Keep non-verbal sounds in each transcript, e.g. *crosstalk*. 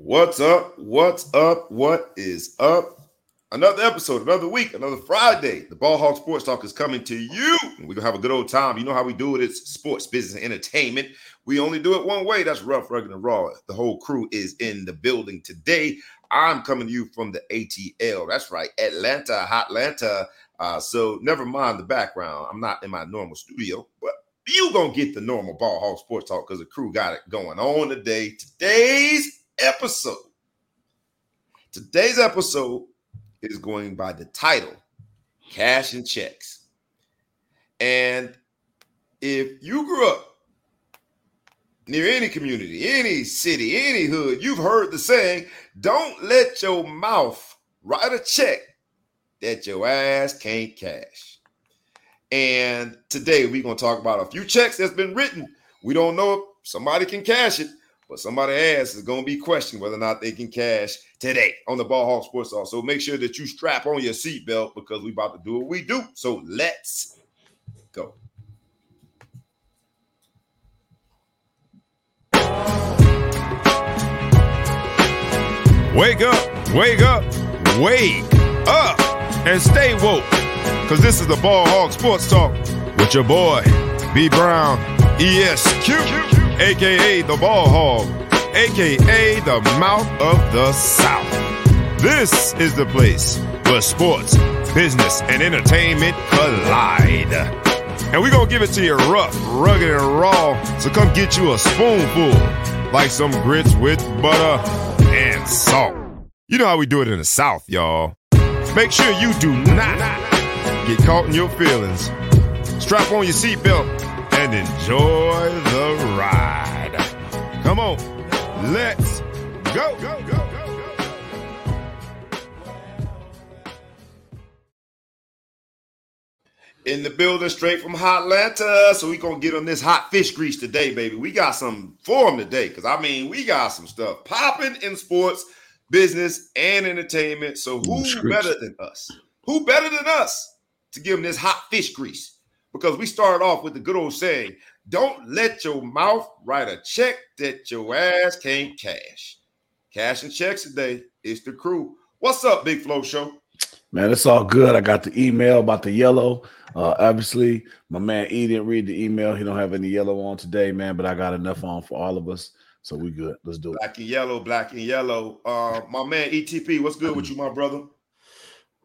What's up? What's up? What is up? Another episode, another week, another Friday. The Ball Hawk Sports Talk is coming to you. We're gonna have a good old time. You know how we do it. It's sports, business, and entertainment. We only do it one way. That's rough, rugged, and raw. The whole crew is in the building today. I'm coming to you from the ATL. That's right, Atlanta, Hotlanta. Uh, so never mind the background. I'm not in my normal studio, but you gonna get the normal Ball Hawk Sports Talk because the crew got it going on today. Today's episode. Today's episode is going by the title Cash and Checks. And if you grew up near any community, any city, any hood, you've heard the saying, don't let your mouth write a check that your ass can't cash. And today we're going to talk about a few checks that's been written. We don't know if somebody can cash it, but somebody ass is going to be questioned whether or not they can cash today on the Ball Hawk Sports Talk. So make sure that you strap on your seatbelt because we're about to do what we do. So let's go. Wake up, wake up, wake up, and stay woke. Because this is the Ball Hawk Sports Talk with your boy, B Brown, ESQ, aka the Ball Hog, aka the Mouth of the South. This is the place where sports, business, and entertainment collide. And we're gonna give it to you rough, rugged, and raw. So come get you a spoonful, like some grits with butter and salt. You know how we do it in the South, y'all. Make sure you do not get caught in your feelings. Strap on your seatbelt and enjoy the ride. Come on, let's go. go, go, go, go. In the building, straight from Hotlanta. So we gonna get on this hot fish grease today, baby. We got some form today, because I mean, we got some stuff popping in sports, business, and entertainment. So who Scripts. better than us? Who better than us to give them this hot fish grease? Because we started off with the good old saying, "Don't let your mouth write a check that your ass can't cash." Cash and checks today. It's the crew. What's up, Big Flow Show? Man, it's all good. I got the email about the yellow. Uh, obviously, my man E didn't read the email. He don't have any yellow on today, man. But I got enough on for all of us, so we good. Let's do it. Black and yellow, black and yellow. Uh, my man ETP, what's good with you, my brother?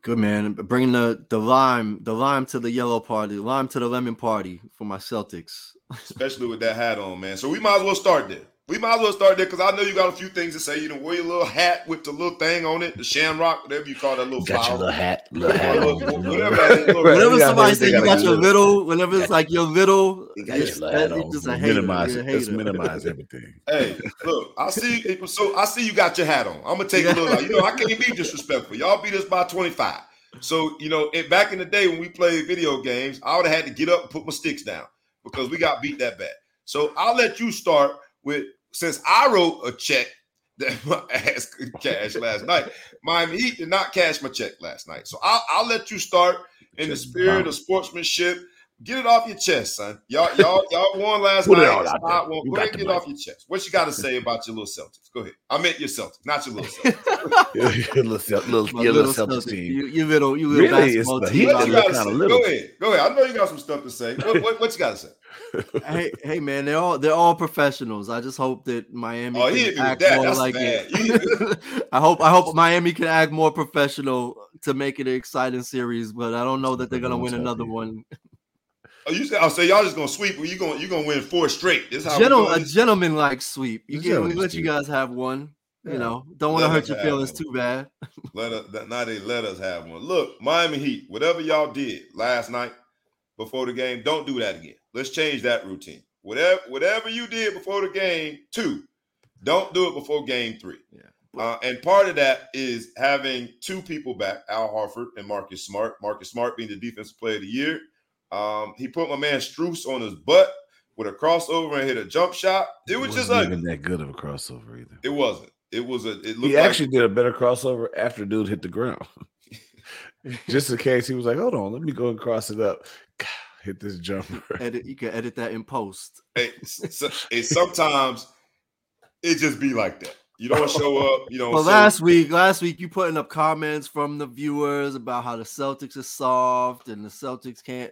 Good man, bringing the the lime, the lime to the yellow party, lime to the lemon party for my Celtics. Especially with that hat on, man. So we might as well start there. We might as well start there because I know you got a few things to say. You know, wear your little hat with the little thing on it, the shamrock, whatever you call that little Got your little hat, little hat on. you *laughs* know. Whatever that is, little- Whenever somebody everything say you gotta got your little. little, whenever it's like your little, You got your little hat on. just a minimize You're it. a Let's hater. minimize everything. *laughs* Hey, look, I see. So I see you got your hat on. I'm gonna take a little. You know, I can't be disrespectful. Y'all beat us by 25. So you know, it, back in the day when we played video games, I would have had to get up and put my sticks down because we got beat that bad. So I'll let you start with since I wrote a check that *laughs* my ass could cash last night. Miami Heat did not cash my check last night. So I'll, I'll let you start in the spirit of sportsmanship. Get it off your chest, son. Y'all, y'all, y'all won last Put it night. all out Scott there. won. Go ahead get it off your chest. What you got to say about your little Celtics? Go ahead. I meant your Celtics, not your little *laughs* Celtics. *laughs* your little, Celt- little, your little little Celtics Celtics. team. You, you little, you little Really, basketball the team. What you that there. got to kinda say? little. Go ahead. Go ahead. I know you got some stuff to say. What, what, what you got to say? hey, hey, man, they're all they're all professionals. I just hope that Miami Oh, can act that. more That's like bad. *laughs* it. I hope I hope Miami can act more professional to make it an exciting series, but I don't know that they're gonna win another one. Oh, you say? I'll say y'all just gonna sweep. Or you gonna you gonna win four straight? This how we Gentle, a gentleman like sweep. You A get we let you guys have one. Yeah. You know, don't want to hurt your feelings one. too bad. *laughs* Let us now they let us have one. Look, Miami Heat, whatever y'all did last night before the game, don't do that again. Let's change that routine. Whatever whatever you did before the game two, don't do it before game three. Yeah. Uh, and part of that is having two people back, Al Horford and Marcus Smart. Marcus Smart being the defensive player of the year. Um, he put my man Strus on his butt with a crossover and hit a jump shot. It was just Wasn't like even that good of a crossover either. it wasn't. It was a. It looked He like actually did a better crossover after dude hit the ground. *laughs* Just in case he was like, hold on, let me go and cross it up. *sighs* Hit this jumper. Edit, you can edit that in post. Hey, so, hey, sometimes it just be like that. You don't show *laughs* up. You know. Well, so- last week, last week you putting up comments from the viewers about how the Celtics are soft and the Celtics can't.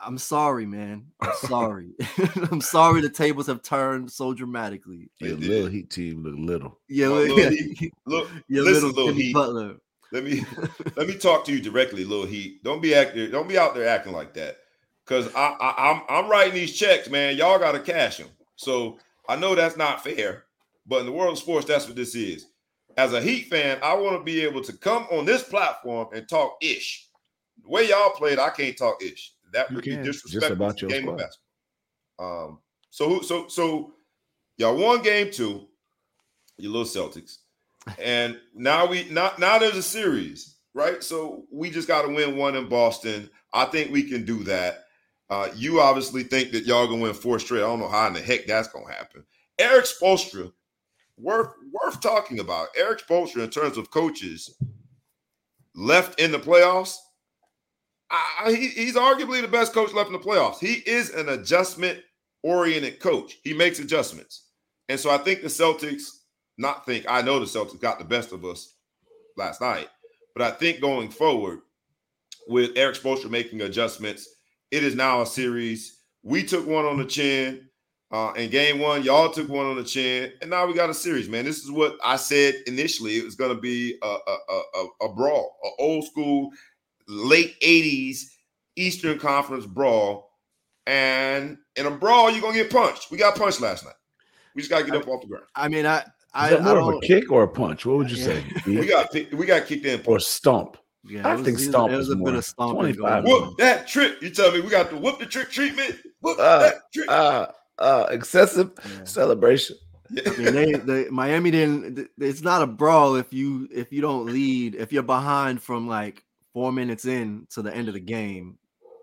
I'm sorry, man. I'm *laughs* sorry. *laughs* I'm sorry the tables have turned so dramatically. Your It did. little heat team look little. Yeah, Well, look, Heat- Look, *laughs* your listen, little Lil Heat. Butler. let me let me talk to you directly, Lil Heat. Don't be acting. Don't be out there acting like that. Cause I, I I'm I'm writing these checks, man. Y'all got to cash them. So I know that's not fair, but in the world of sports, that's what this is. As a Heat fan, I want to be able to come on this platform and talk ish. The way y'all played, I can't talk ish. That You would be can, disrespectful about to your the game of basketball. Um. So so so y'all won game two. You little Celtics, and now we now now there's a series, right? So we just got to win one in Boston. I think we can do that. Uh, you obviously think that y'all gonna win four straight. I don't know how in the heck that's gonna happen. Eric Spoelstra, worth worth talking about. Eric Spoelstra in terms of coaches left in the playoffs. I, he, he's arguably the best coach left in the playoffs. He is an adjustment oriented coach. He makes adjustments, and so I think the Celtics. Not think I know the Celtics got the best of us last night, but I think going forward with Eric Spoelstra making adjustments, it is now a series. We took one on the chin. Uh, in game one, y'all took one on the chin, and now we got a series, man. This is what I said initially. It was going to be a, a, a, a, brawl, an old school, late 80s Eastern Conference brawl. And in a brawl, you're going to get punched. We got punched last night. We just got to get up off the ground. I mean, I, I, Is that I more of a don't. kick or a punch? What would you say? *laughs* We got we got kicked in. or stomp? Yeah, I it was- think it was- stomp it was is a bit of stomping 25. going on. Whoop that trick. You tell me we got the whoop the trick treatment. Whoop Uh, that trick. Uh, uh, excessive Yeah. celebration. I mean, they, they Miami didn't. It's not a brawl if you if you don't lead if you're behind from like four minutes in to the end of the game.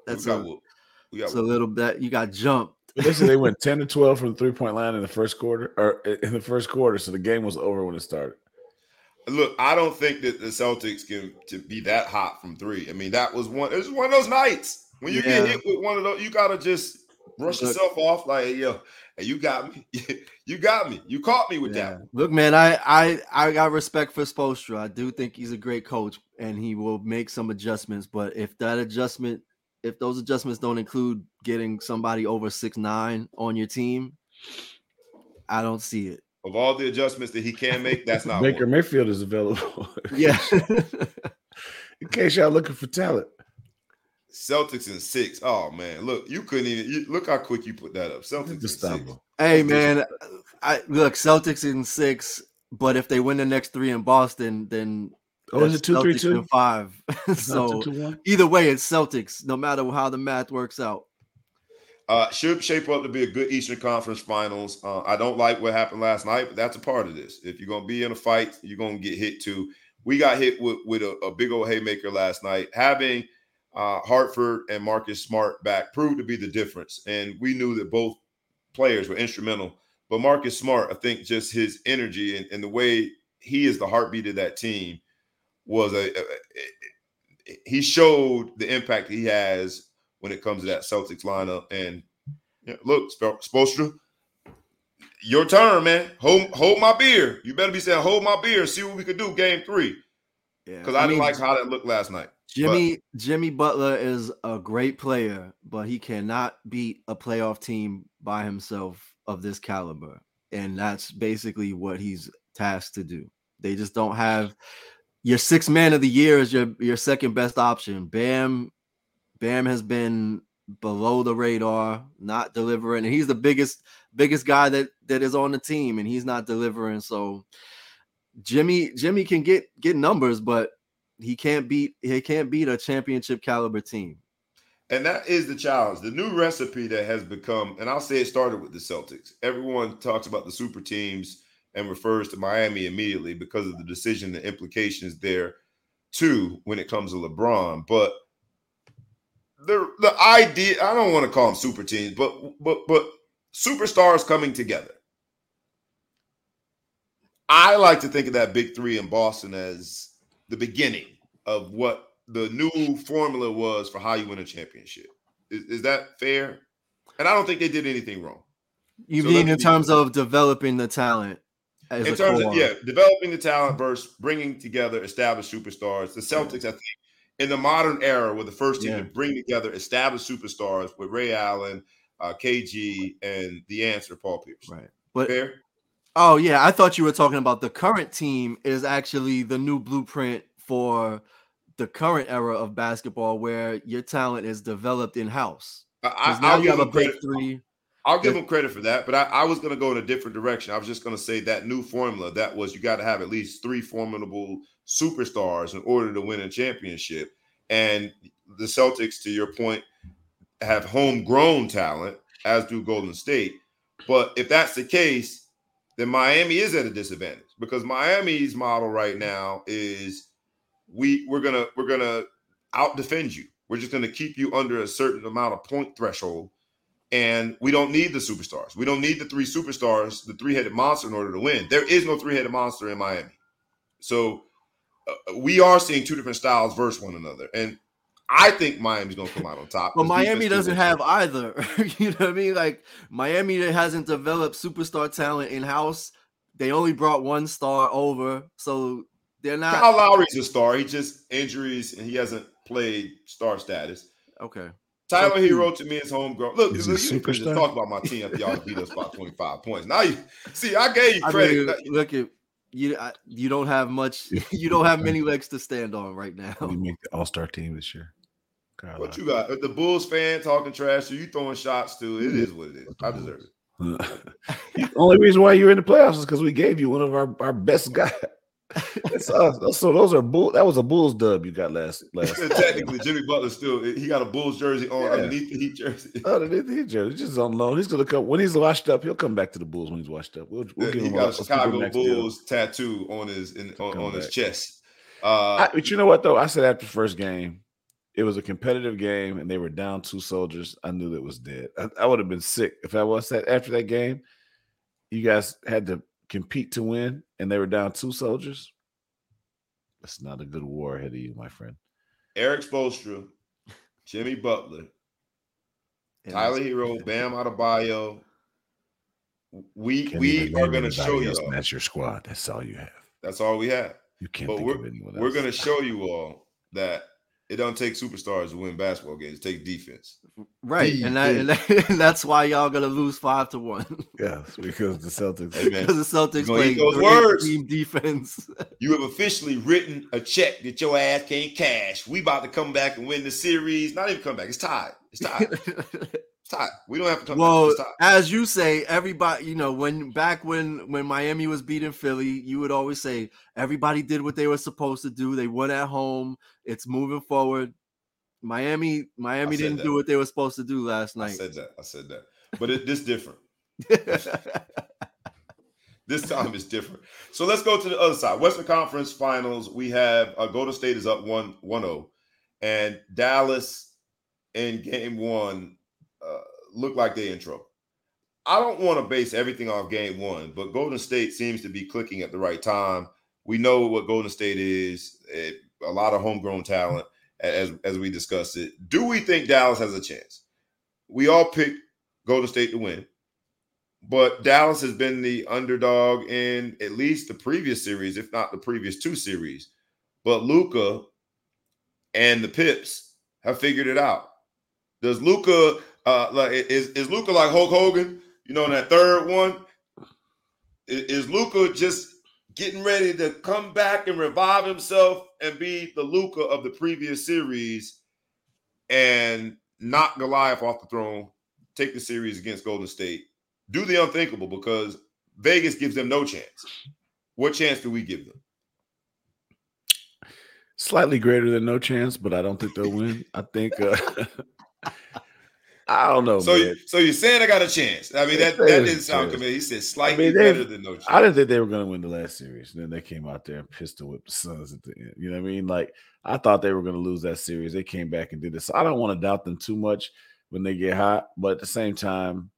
That's we got a, whooped. We got it's a little bit. You got jumped. They they went *laughs* 10 to 12 from the three point line in the first quarter, er, or in the first quarter. So the game was over when it started. Look, I don't think that the Celtics can to be that hot from three. I mean, that was one. It was one of those nights when you Yeah. get hit with one of those. You gotta just brush Look. yourself off. Like, hey, yo, hey, you got me. *laughs* you got me. You caught me with Yeah. that. Look, man, I I I got respect for Spoelstra. I do think he's a great coach, and he will make some adjustments. But if that adjustment, if those adjustments don't include getting somebody over six nine on your team, I don't see it. Of all the adjustments that he can make, that's not Baker one. Mayfield is available. *laughs* Yeah. in case y'all looking for talent. Celtics in six. Oh man, look, you couldn't even you, look how quick you put that up. Celtics in six. Hey man, I look Celtics in six, but if they win the next three in Boston, then Oh, is that's it two three Celtics two? in five. *laughs* It's not so two, two, one? either way, it's Celtics. No matter how the math works out. Uh, should shape up to be a good Eastern Conference Finals. Uh, I don't like what happened last night, but that's a part of this. If you're gonna be in a fight, you're gonna get hit too. We got hit with with a, a big old haymaker last night. Having uh, Horford and Marcus Smart back proved to be the difference, and we knew that both players were instrumental. But Marcus Smart, I think, just his energy and, and the way he is the heartbeat of that team was a, a- a- he showed the impact he has when it comes to that Celtics lineup. And yeah, look, Sp- Spoelstra, your turn, man. Hold hold my beer. You better be saying hold my beer. See what we could do game three. Yeah, Because I, didn't like how that looked last night. Jimmy Jimmy Butler is a great player, but he cannot beat a playoff team by himself of this caliber. And that's basically what he's tasked to do. They just don't have your six man of the year is your your second best option. Bam Bam has been below the radar, not delivering, and he's the biggest biggest guy that that is on the team, and he's not delivering. So Jimmy Jimmy can get get numbers, but he can't beat he can't beat a championship caliber team. And that is the challenge. The new recipe that has become, and I'll say it started with the Celtics. Everyone talks about the super teams and refers to Miami immediately because of the decision the implications there too when it comes to LeBron. But the the idea, I don't want to call them super teams, but but but superstars coming together. I like to think of that big three in Boston as the beginning of what the new formula was for how you win a championship. Is, is that fair? And I don't think they did anything wrong. You So mean in terms of developing the talent as in terms core. of yeah, developing the talent versus bringing together established superstars. The Celtics, I think, in the modern era, were the first team Yeah. to bring together established superstars with Ray Allen, uh, KG, and the answer Paul Pierce. right. But Fair. oh yeah, I thought you were talking about the current team is actually the new blueprint for the current era of basketball, where your talent is developed in house. I, now I'll you give have a big three. I'll give them credit for that, but I, I was going to go in a different direction. I was just going to say that new formula that was you got to have at least three formidable superstars in order to win a championship. And the Celtics, to your point, have homegrown talent, as do Golden State. But if that's the case, then Miami is at a disadvantage because Miami's model right now is we we're gonna we're gonna out defend you. We're just gonna keep you under a certain amount of point threshold and we don't need the superstars. We don't need the three superstars, the three-headed monster, in order to win. There is no three-headed monster in Miami, so uh, we are seeing two different styles versus one another. And I think Miami's going to come out on top. But Miami doesn't have either. *laughs* you know what I mean? Like Miami hasn't developed superstar talent in house. They only brought one star over, so they're not Kyle Lowry's a star. He just injuries and he hasn't played star status. okay. Tyler So- hmm. Herro to me is homegrown. Look, Is look he you can just talk about my team after y'all beat us by *laughs* 25 points. Now you see, I gave you I credit. mean, look at you. I, you don't have much. *laughs* You don't have many legs to stand on right now. We make the All Star team this year. Carlisle. What you got? The Bulls fan talking trash, or you throwing shots too? It is what it is. I deserve it. *laughs* the only reason why you're in the playoffs is because we gave you one of our, our best guys. So those are bull. That was a Bulls dub you got last last. *laughs* Technically, Jimmy Butler still he got a Bulls jersey on Yeah. underneath the Heat jersey. *laughs* Underneath the Heat jersey, just on loan. He's gonna come when he's washed up. He'll come back to the Bulls when he's washed up. We'll, we'll give he him got a him Chicago next deal. Bulls tattoo on his in, on, on his chest. Uh, I, but you know what though? I said after the first game, it was a competitive game, and they were down two soldiers. I knew that was dead. I, I would have been sick if I was that after that game. You guys had to compete to win, and they were down two soldiers. That's not a good war ahead of you, my friend. Eric Spoelstra, Jimmy Butler, And Tyler Herro, Bam Adebayo. We Can't we are going to show you. all. That's your squad. That's all you have. That's all we have. You can't But think we're of anyone else. we're going to show you all that it don't take superstars to win basketball games. It takes defense. right, and, that, and, that- *laughs* and that's why y'all gonna lose five to one Yes, because the Celtics. Hey, because the Celtics gonna play those words. team defense. *laughs* You have officially written a check that your ass can't cash. We about to come back and win the series. Not even come back. It's tied. It's tied. *laughs* We don't have to come well, back. It's tied. as you say, everybody, you know, when back when when Miami was beating Philly, you would always say everybody did what they were supposed to do. They won at home. It's moving forward. Miami, Miami didn't that. do what they were supposed to do last night. I said that. I said that. But it, this different. *laughs* This time is different. So let's go to the other side. Western Conference Finals. We have uh, Golden State is up 1 1 0. And Dallas in game one uh, look like they're in trouble. I don't want to base everything off game one, but Golden State seems to be clicking at the right time. We know what Golden State is eh, a lot of homegrown talent, as, as we discussed it. Do we think Dallas has a chance? We all picked Golden State to win. But Dallas has been the underdog in at least the previous series, if not the previous two series. But Luka and the Pips have figured it out. Does Luka uh like is is Luka like Hulk Hogan? You know, in that third one, I- is Luka just getting ready to come back and revive himself and be the Luka of the previous series and knock Goliath off the throne, take the series against Golden State, do the unthinkable because Vegas gives them no chance. What chance do we give them? slightly greater than no chance, but I don't think they'll win. I think uh *laughs* I don't know. so, man. you, so you're saying I got a chance? I mean, that, that didn't sound convincing. He said slightly they've- better than no chance. I didn't think they were going to win the last series. And then they came out there and pistol whipped the Suns at the end. You know what I mean? Like I thought they were going to lose that series. They came back and did this. So I don't want to doubt them too much when they get hot, but at the same time,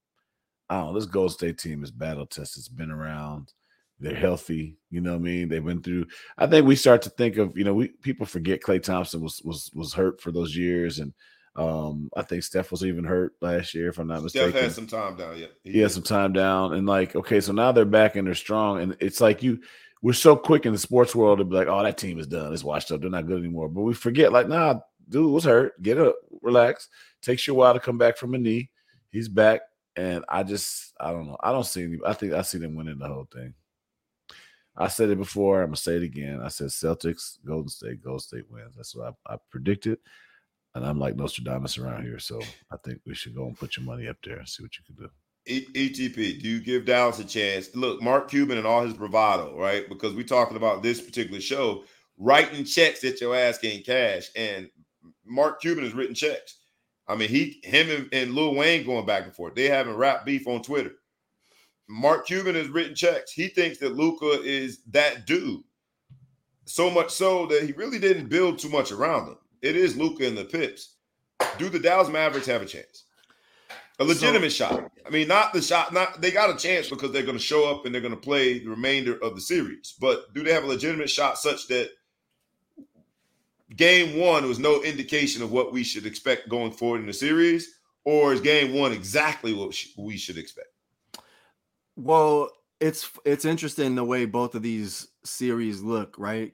I don't know. This Gold State team is battle tested. It's been around. They're healthy. You know what I mean? They've been through. I think we start to think of, you know, we people forget Klay Thompson was was was hurt for those years and Um, I think Steph was even hurt last year, if I'm not mistaken. Steph had some time down. Yeah, he had some time down, and like, okay, so now they're back and they're strong, and it's like you. We're so quick in the sports world to be like, oh, that team is done. It's washed up. They're not good anymore. But we forget, like, nah, dude was hurt. Get up, relax. Takes you a while to come back from a knee. He's back, and I just, I don't know. I don't see any. I think I see them winning the whole thing. I said it before. I'm gonna say it again. I said Celtics, Golden State, Golden State wins. That's what I, I predicted. And I'm like Nostradamus around here, so I think we should go and put your money up there and see what you can do. ETP, do you give Dallas a chance? Look, Mark Cuban and all his bravado, right? Because we're talking about this particular show, writing checks that your ass can't cash. And Mark Cuban has written checks. I mean, he, him, and, and Lil Wayne going back and forth. They having rap beef on Twitter. Mark Cuban has written checks. He thinks that Luka is that dude. So much so that he really didn't build too much around him. It is Luka and the Pips. Do the Dallas Mavericks have a chance? A legitimate so, shot. I mean, not the shot, not they got a chance because they're going to show up and they're going to play the remainder of the series. But do they have a legitimate shot such that game one was no indication of what we should expect going forward in the series? Or is game one exactly what we should expect? Well, it's it's interesting the way both of these series look, right?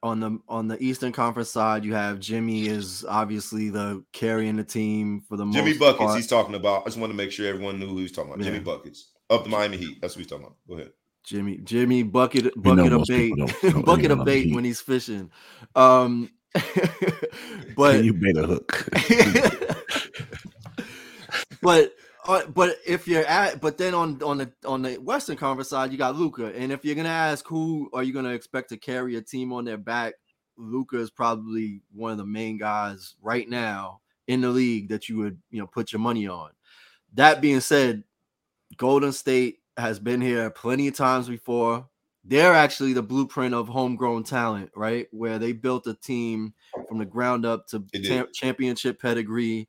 On the on the Eastern Conference side, you have Jimmy is obviously the carrying the team for the Jimmy most buckets. part. He's talking about. I just want to make sure everyone knew who he's talking about. Jimmy buckets of the Miami Heat. That's what he's talking about. Go ahead. Jimmy Jimmy bucket know bucket of bait people don't know *laughs* bucket of bait when he's fishing. Um, *laughs* but Can *laughs* you bait a hook? but uh, but if you're at but then on on the on the Western Conference side, you got Luka, and if you're gonna ask who are you gonna expect to carry a team on their back, Luka is probably one of the main guys right now in the league that you would you know put your money on. That being said, Golden State has been here plenty of times before. They're actually the blueprint of homegrown talent, right? Where they built a team from the ground up to tam- championship pedigree,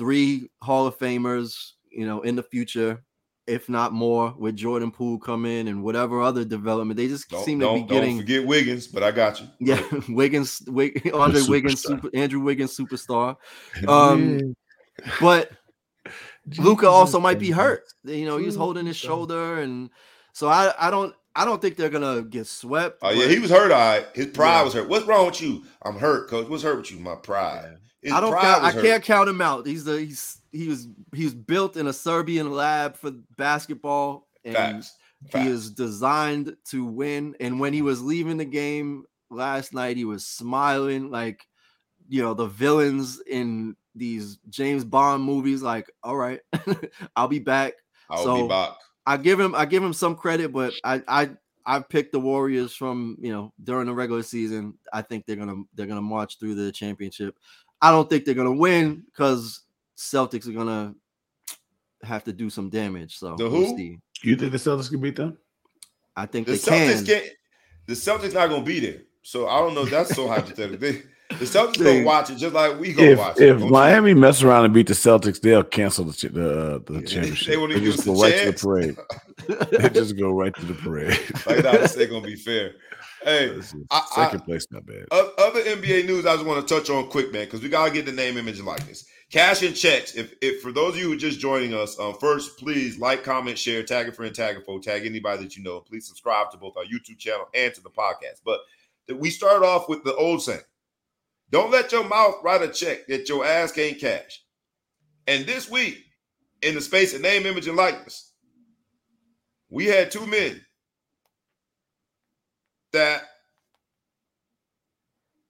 three Hall of Famers, you know, in the future, if not more, with Jordan Poole come in and whatever other development. They just Don't, seem to be getting don't forget Wiggins, but I got you. yeah, *laughs* Wiggins, Wig, *laughs* Andre Wiggins, superstar. super, Andrew Wiggins, superstar. Um, But *laughs* Luka also might be hurt. You know, he's holding his shoulder, and so I, I don't, I don't think they're gonna get swept. Oh yeah, he was hurt. All right, his pride Yeah. was hurt. What's wrong with you? I'm hurt, coach. What's hurt with you? My pride. His I don't, count, I can't count him out. He's the, he's, he was, he was built in a Serbian lab for basketball, and Facts. he is designed to win. And when he was leaving the game last night, he was smiling like, you know, the villains in these James Bond movies. Like, all right, *laughs* I'll be back. I'll so- be back. I give him I give him some credit, but I I I picked the Warriors from you know during the regular season. I think they're gonna they're gonna march through the championship. I don't think they're gonna win because Celtics are gonna have to do some damage. So The we'll who? see. You think the Celtics can beat them? I think The they Celtics can. can't. The Celtics not gonna be there. So I don't know. That's so hypothetical. They, the Celtics Dude. gonna watch it just like we gonna If watch it. if Don't you? Miami mess around and beat the Celtics, they'll cancel the ch- the, uh, the championship. They won't even just go right chance. to the parade. *laughs* they just go right to the parade. like that, this ain't gonna be fair. Hey, This is- I- Second place, not bad. O- Other NBA news I just want to touch on quick, man, because we gotta get the name, image, and likeness. Cash and checks. If, if for those of you who are just joining us, um, first please like, comment, share, tag a friend, tag a foe, tag anybody that you know. Please subscribe to both our YouTube channel and to the podcast. But we start off with the old saying: Don't let your mouth write a check that your ass can't cash. And this week, in the space of name, image, and likeness, we had two men that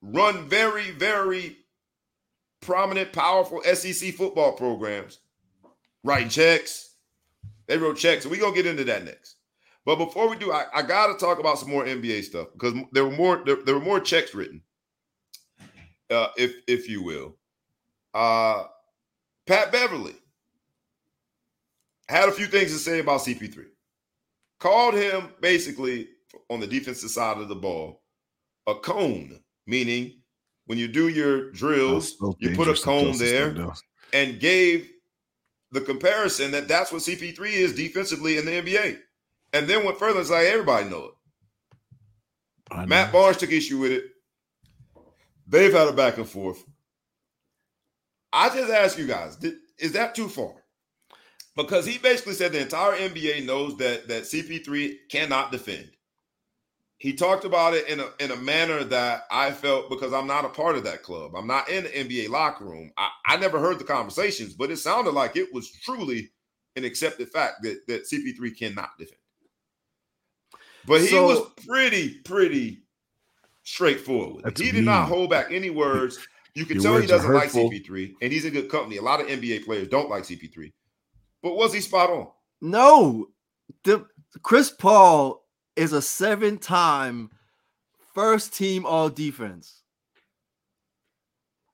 run very, very prominent, powerful SEC football programs, writing checks. They wrote checks, and we're gonna get into that next. But before we do, I, I gotta talk about some more NBA stuff because there were more there, there were more checks written, uh, if if you will. Uh Pat Beverley had a few things to say about CP3. Called him basically on the defensive side of the ball a cone, meaning when you do your drills, you put a cone there. and gave the comparison that that's what CP3 is defensively in the NBA. And then went further, it's like everybody know it. Know. Matt Barnes took issue with it. They've had a back and forth. I just ask you guys, is that too far? Because he basically said the entire NBA knows that that CP3 cannot defend. He talked about it in a in a manner that I felt because I'm not a part of that club. I'm not in the NBA locker room. I, I never heard the conversations, but it sounded like it was truly an accepted fact that that CP3 cannot defend. But he so, was pretty, pretty straightforward. He did mean. not hold back any words. *laughs* You can Your tell he doesn't like CP3, and he's in good company. A lot of NBA players don't like CP3. But was he spot on? No. The Chris Paul is a seven-time first team all defense.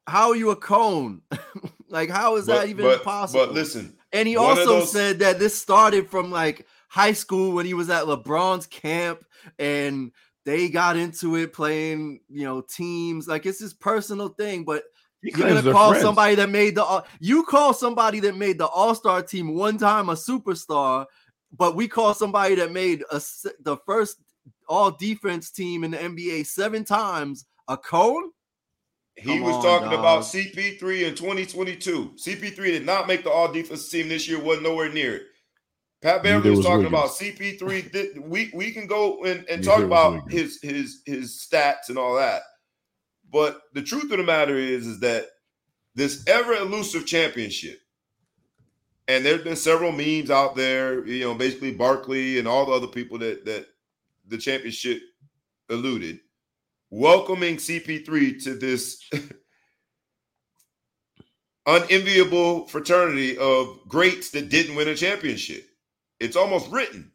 How are you a cone? *laughs* like, how is but, that even but, possible? But listen, and he also those... said that this started from like high school when he was at LeBron's camp and they got into it playing, you know, teams. Like it's his personal thing, but you're gonna call friends. somebody that made the you call somebody that made the all-star team one time a superstar, but we call somebody that made a the first all defense team in the NBA seven times a cone. He Come was on, talking dog. about CP3 in 2022. CP3 did not make the all defense team this year, wasn't nowhere near it. Pat Beverley was, was talking about CP3. we we can go and, and talk about his his his stats and all that. But the truth of the matter is, is that this ever elusive championship, and there's been several memes out there, you know, basically Barkley and all the other people that that the championship eluded, welcoming CP3 to this *laughs* unenviable fraternity of greats that didn't win a championship. It's almost written.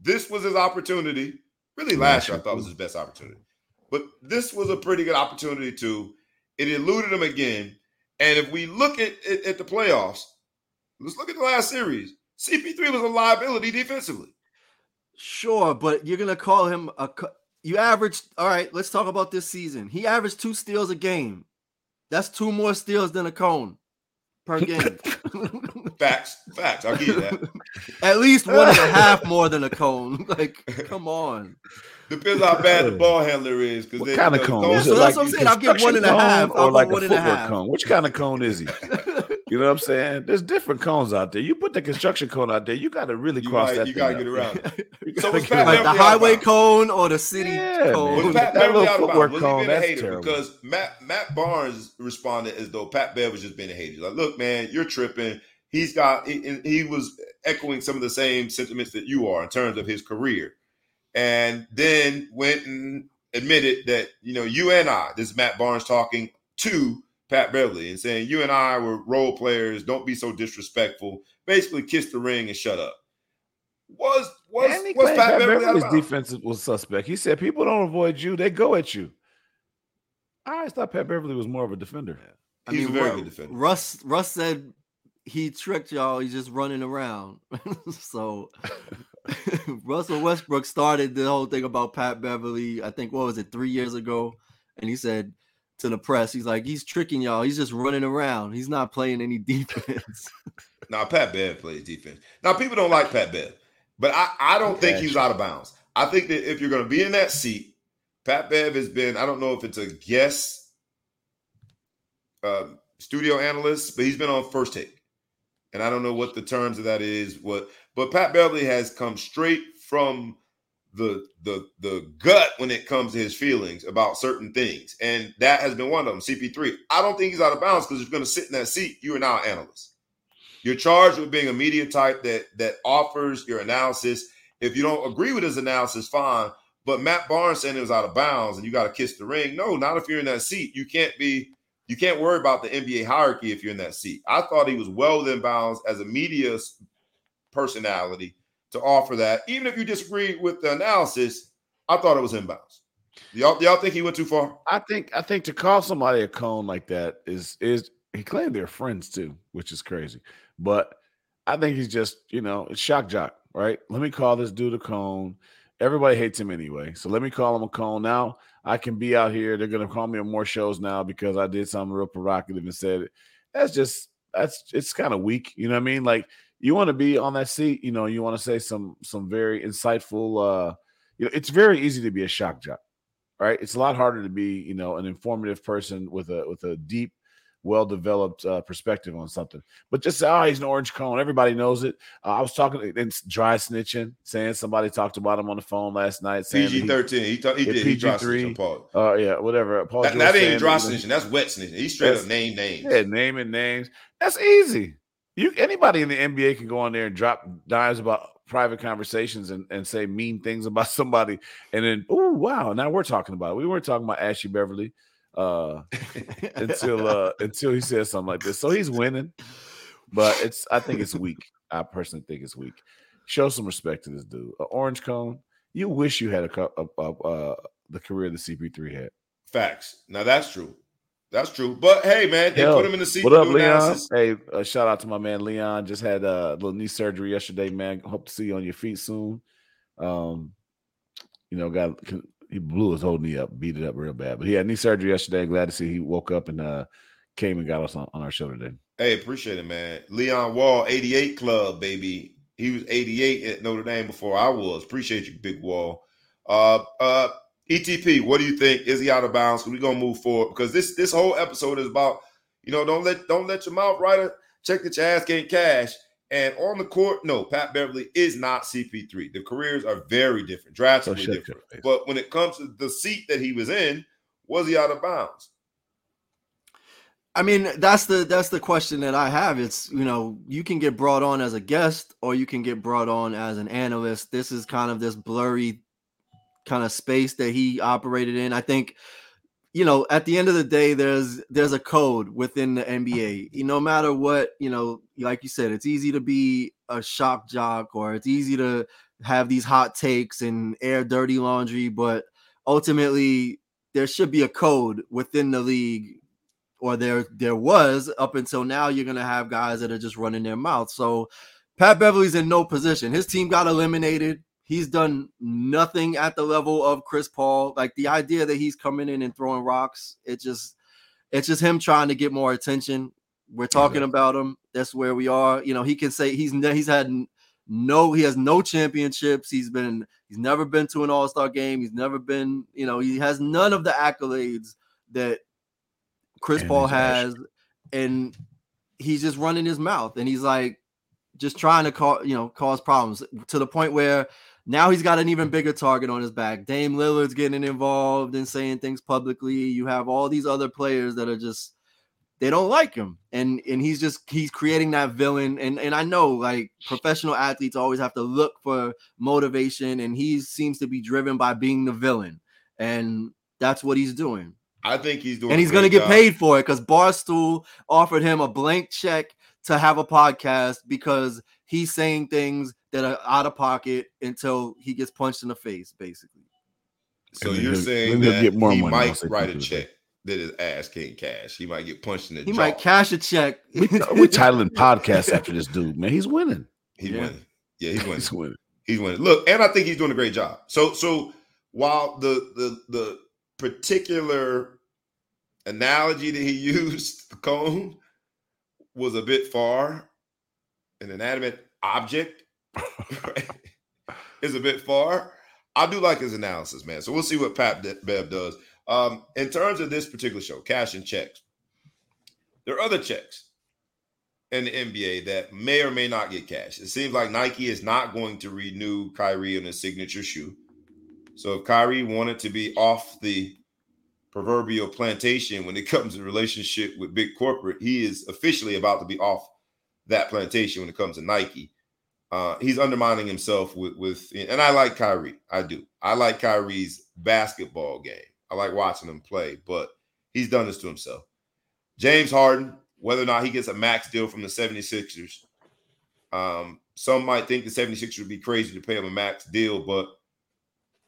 This was his opportunity. Really, last year I thought was his best opportunity, but this was a pretty good opportunity too. It eluded him again. And if we look at, at, at the playoffs, let's look at the last series. CP3 was a liability defensively. Sure, but you're gonna call him a. You averaged. All right, let's talk about this season. He averaged two steals a game. That's two more steals than a cone per *laughs* game. *laughs* facts, facts. I'll give you that. *laughs* At least one and a half more than a cone. Like, come on. Depends how bad the ball handler is. Because what kind of cone? Yeah, so that's like what I'm saying. I'll give one and a half. Or like a footwork cone. Which kind of cone is he? You know what I'm saying? There's different cones out there. You put the construction cone out there, you got to really you cross might, that. You got to get around. *laughs* *laughs* so was Pat like the highway cone or the city yeah, cone? Was Pat that little footwork was cone, that's hater? Terrible. Because Matt Matt Barnes responded as though Pat Bev was just being a hater. Like, look, man, you're tripping. He's got. He, he was echoing some of the same sentiments that you are in terms of his career, and then went and admitted that you know you and I. This is Matt Barnes talking to Pat Beverley and saying, You and I were role players. Don't be so disrespectful. Basically, kiss the ring and shut up. Was was, was Pat, Pat Beverley's Beverley defense was suspect. He said, People don't avoid you, they go at you. I always thought Pat Beverley was more of a defender. I He's mean, a very Russ, good defender. Russ Russ said he tricked y'all. He's just running around. *laughs* so *laughs* Russell Westbrook started the whole thing about Pat Beverley. I think what was it three years ago, and he said to the press. He's like, he's tricking y'all. He's just running around. He's not playing any *laughs* defense. now, Pat Bev plays defense. Now, people don't like Pat Bev, but I, I don't think he's out of bounds. I think that if you're going to be in that seat, Pat Bev has been, I don't know if it's a guest uh, studio analyst, but he's been on first take. And I don't know what the terms of that is. What, but Pat Beverley has come straight from the the the gut when it comes to his feelings about certain things, and that has been one of them. CP3. I don't think he's out of bounds because you're going to sit in that seat. You are now an analyst. You're charged with being a media type that that offers your analysis. If you don't agree with his analysis, fine. But Matt Barnes saying it was out of bounds and you got to kiss the ring. No, not if you're in that seat. You can't be. You can't worry about the NBA hierarchy if you're in that seat. I thought he was well within bounds as a media personality to offer that. Even if you disagree with the analysis, I thought it was inbounds. Y'all, y'all think he went too far? I think I think to call somebody a cone like that is is he claimed they're friends too, which is crazy. But I think he's just you know shock jock, right? Let me call this dude a cone. Everybody hates him anyway, so let me call him a cone. Now I can be out here. They're gonna call me on more shows now because I did something real provocative and said it. That's just that's it's kind of weak. You know what I mean? Like you want to be on that seat, you know, you want to say some some very insightful uh you know, it's very easy to be a shock jock. Right? It's a lot harder to be, you know, an informative person with a with a deep well developed uh, perspective on something. But just say, oh, he's an orange cone. Everybody knows it. Uh, I was talking and dry snitching, saying somebody talked about him on the phone last night. PG thirteen. He, did. He dry snitching. Paul. Oh uh, yeah, whatever. Paul that, that ain't dry snitching. That's wet snitching. He straight up name names. Yeah, naming names. That's easy. You anybody in the NBA can go on there and drop dimes about private conversations and, and say mean things about *laughs* somebody, and then oh wow, now we're talking about it. We weren't talking about Ashley Beverley uh, *laughs* until uh, until he says something like this. So he's winning, but it's I think it's weak. I personally think it's weak. Show some respect to this dude. An orange cone. You wish you had a, a, a uh, the career the CP3 had. Facts. Now that's true. That's true. But hey, man, they Hell, put him in the seat. What up, Leon? Analysis. Hey, uh, shout out to my man Leon. Just had a little knee surgery yesterday, man. Hope to see you on your feet soon. Um, you know, got he blew his whole knee up, beat it up real bad. But he had knee surgery yesterday. Glad to see he woke up and uh came and got us on, on our show today. Hey, appreciate it, man. Leon Wall, 88 Club, baby. He was 88 at Notre Dame before I was. Appreciate you, Big Wall. Uh uh ETP, what do you think? Is he out of bounds? We're gonna move forward because this this whole episode is about, you know, don't let don't let your mouth writer check that your ass can't cash. And on the court, no, Pat Beverley is not CP3. The careers are very different, drastically so different. But when it comes to the seat that he was in, was he out of bounds? I mean, that's the that's the question that I have. It's you know, you can get brought on as a guest or you can get brought on as an analyst. This is kind of this blurry kind of space that he operated in. I think you know, at the end of the day, there's there's a code within the NBA. No matter what, you know, like you said, it's easy to be a shock jock or it's easy to have these hot takes and air dirty laundry, but ultimately there should be a code within the league or there there was up until now you're to have guys that are just running their mouth. So Pat Beverley's in no position. His team got eliminated. He's done nothing at the level of Chris Paul. Like the idea that he's coming in and throwing rocks, it just it's just him trying to get more attention. We're talking mm-hmm. about him. That's where we are. You know, he can say he's he's had no he has no championships. He's been he's never been to an All-Star game. He's never been, you know, he has none of the accolades that Chris and Paul has and he's just running his mouth and he's like just trying to cause, you know, cause problems to the point where now he's got an even bigger target on his back. Dame Lillard's getting involved and saying things publicly. You have all these other players that are just they don't like him. And and he's just he's creating that villain. And and I know like professional athletes always have to look for motivation and he seems to be driven by being the villain. And that's what he's doing. I think he's doing And he's going to get job. paid for it cuz Barstool offered him a blank check to have a podcast because he's saying things that are out of pocket until he gets punched in the face, basically. So you're saying that get more he might write a check that his ass can't cash. He might get punched in the he jaw. might cash a check. we, *laughs* we titling podcast after this dude, man. He's winning. He's yeah. winning. Yeah, he's *laughs* winning. he's winning. He's winning. Look, and I think he's doing a great job. So, so while the the the particular analogy that he *laughs* used, the cone, was a bit far, an inanimate object *laughs* is a bit far. I do like his analysis, man. So we'll see what Pat Bev does. Um, in terms of this particular show, cash and checks, there are other checks in the NBA that may or may not get cash. It seems like Nike is not going to renew Kyrie on his signature shoe. So if Kyrie wanted to be off the proverbial plantation when it *laughs* comes to relationship with big corporate, he is officially about to be off that plantation when it comes to Nike. Uh, he's undermining himself with with and I like Kyrie. I do. I like Kyrie's basketball game. I like watching him play, but he's done this to himself. James Harden, whether or not he gets a max deal from the 76ers, um, some might think the 76ers would be crazy to pay him a max deal, but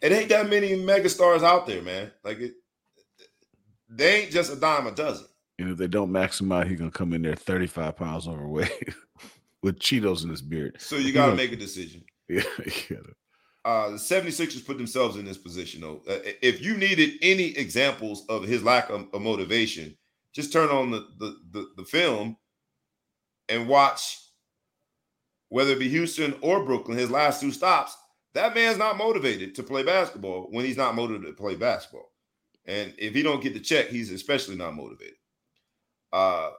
it ain't that many megastars out there, man. Like it, they ain't just a dime a dozen. And if they don't max him out, he's gonna come in there 35 pounds overweight. *laughs* with Cheetos in his beard. So you got to make a *laughs* decision. Yeah, *laughs* yeah. Uh, the 76ers put themselves in this position, though. Uh, if you needed any examples of his lack of, of motivation, just turn on the, the, the, the, film and watch whether it be Houston or Brooklyn, his last two stops. That man's not motivated to play basketball when he's not motivated to play basketball. And if he don't get the check, he's especially not motivated. Uh,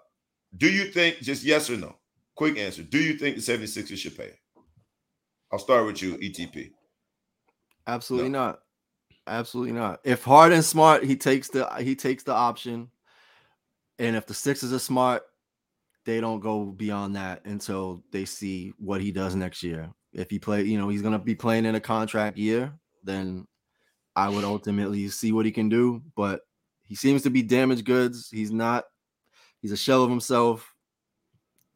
do you think, just yes or no? Quick answer. Do you think the 76ers should pay? I'll start with you, ETP. Absolutely no. not. Absolutely not. If Harden's smart, he takes the he takes the option. And if the Sixers are smart, they don't go beyond that until they see what he does next year. If he play, you know, he's gonna be playing in a contract year, then I would ultimately see what he can do. But he seems to be damaged goods. He's not. He's a shell of himself.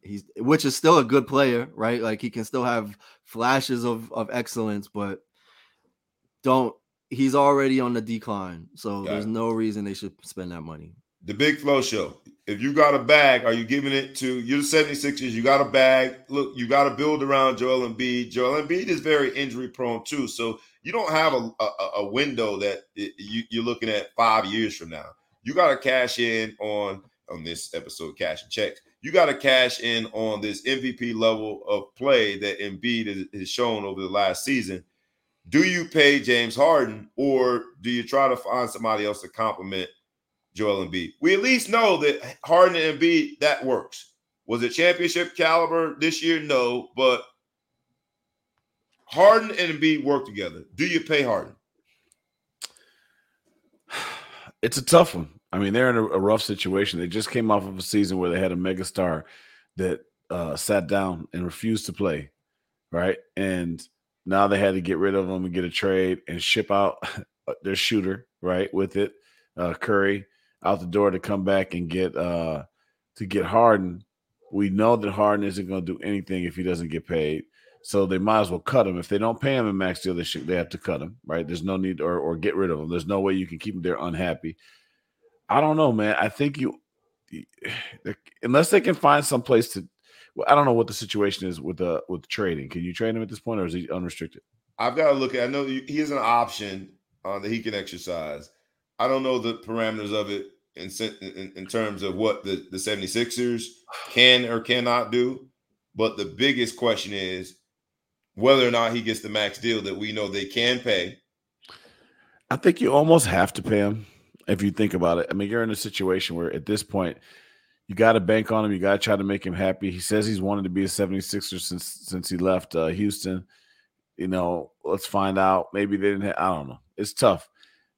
He's which is still a good player, right? Like he can still have flashes of of excellence, but don't. He's already on the decline, so Got there's it. no reason they should spend that money. The Big Flow Show. If you got a bag, are you giving it to you're the 76ers? You got a bag. Look, you got to build around Joel Embiid. Joel Embiid is very injury prone too, so you don't have a, a, a window that you, you're looking at five years from now. You got to cash in on on this episode, cash and checks. You got to cash in on this MVP level of play that Embiid has shown over the last season. Do you pay James Harden or do you try to find somebody else to complement Joel Embiid? We at least know that Harden and Embiid that works. Was it championship caliber this year? No, but Harden and Embiid work together. Do you pay Harden? *sighs* It's a tough one. I mean, they're in a, a rough situation. They just came off of a season where they had a megastar that uh, sat down and refused to play, right? And now they had to get rid of him and get a trade and ship out *laughs* their shooter, right? With it, uh, Curry out the door to come back and get uh, to get Harden. We know that Harden isn't going to do anything if he doesn't get paid. So they might as well cut him. If they don't pay him in max deal, they should they have to cut him, right? There's no need or or get rid of him. There's no way you can keep him there unhappy. I don't know, man. I think you *sighs* unless they can find some place to well, I don't know what the situation is with the with trading. Can you trade him at this point or is he unrestricted? I've got to look at I know he is an option uh, that he can exercise. I don't know the parameters of it in, in, in terms of what the, the 76ers can or cannot do. But the biggest question is whether or not he gets the max deal that we know they can pay. I think you almost have to pay him if you think about it. I mean, you're in a situation where at this point, you got to bank on him. You got to try to make him happy. He says he's wanted to be a 76er since since he left uh, Houston. You know, let's find out. Maybe they didn't. Have, I don't know. It's tough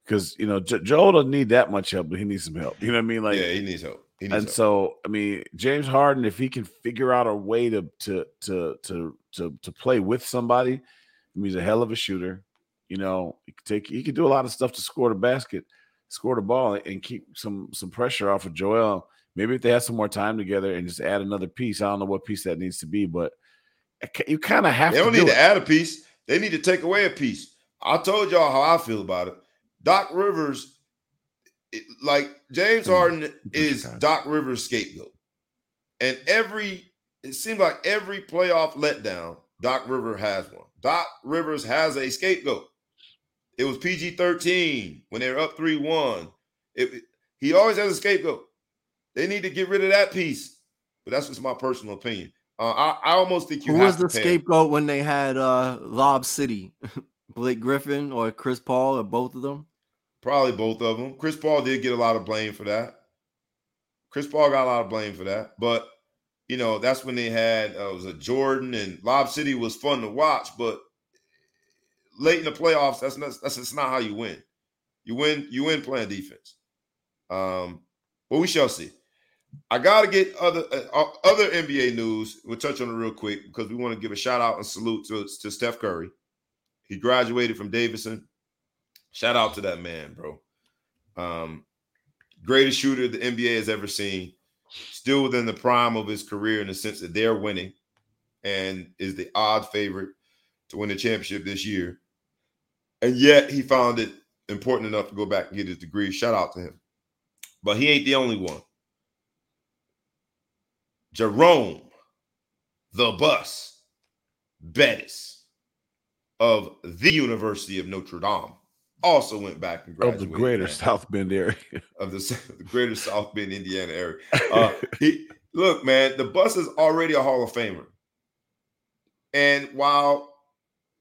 because you know Joel doesn't need that much help, but he needs some help. You know what I mean? Like, yeah, he needs help. He needs and help. so, I mean, James Harden, if he can figure out a way to to to to to to play with somebody. I mean, he's a hell of a shooter. You know, he could take he could do a lot of stuff to score the basket, score the ball, and keep some some pressure off of Joel. Maybe if they have some more time together and just add another piece. I don't know what piece that needs to be, but you kind of have. They don't do need it. to add a piece. They need to take away a piece. I told y'all how I feel about it. Doc Rivers, like James Harden, is Doc Rivers' scapegoat, and every it seems like every playoff letdown, Doc Rivers has one. Doc Rivers has a scapegoat. It was PG 13 when they were up 3 1. He always has a scapegoat. They need to get rid of that piece. But that's just my personal opinion. Uh, I, I, almost think you Who was the scapegoat when they had uh, Lob City? *laughs* Blake Griffin or Chris Paul or both of them? Probably both of them. Chris Paul did get a lot of blame for that. Chris Paul got a lot of blame for that. But you know, that's when they had uh, was a Jordan and Lob City was fun to watch, but late in the playoffs, that's not that's just not how you win. You win, you win playing defense. Um, but we shall see. I gotta get other uh, uh other NBA news. We'll touch on it real quick because we want to give a shout out and salute to, to Steph Curry. He graduated from Davidson. Shout out to that man, bro. Um, greatest shooter the NBA has ever seen still within the prime of his career in the sense that they're winning and is the odd favorite to win the championship this year. And yet he found it important enough to go back and get his degree. Shout out to him. But he ain't the only one. Jerome, the bus, Bettis of the University of Notre Dame also went back and graduated. Of the greater South Bend area. *laughs* Of the, the greater South Bend, Indiana area. Uh, *laughs* he look, man, the bus is already a Hall of Famer. And while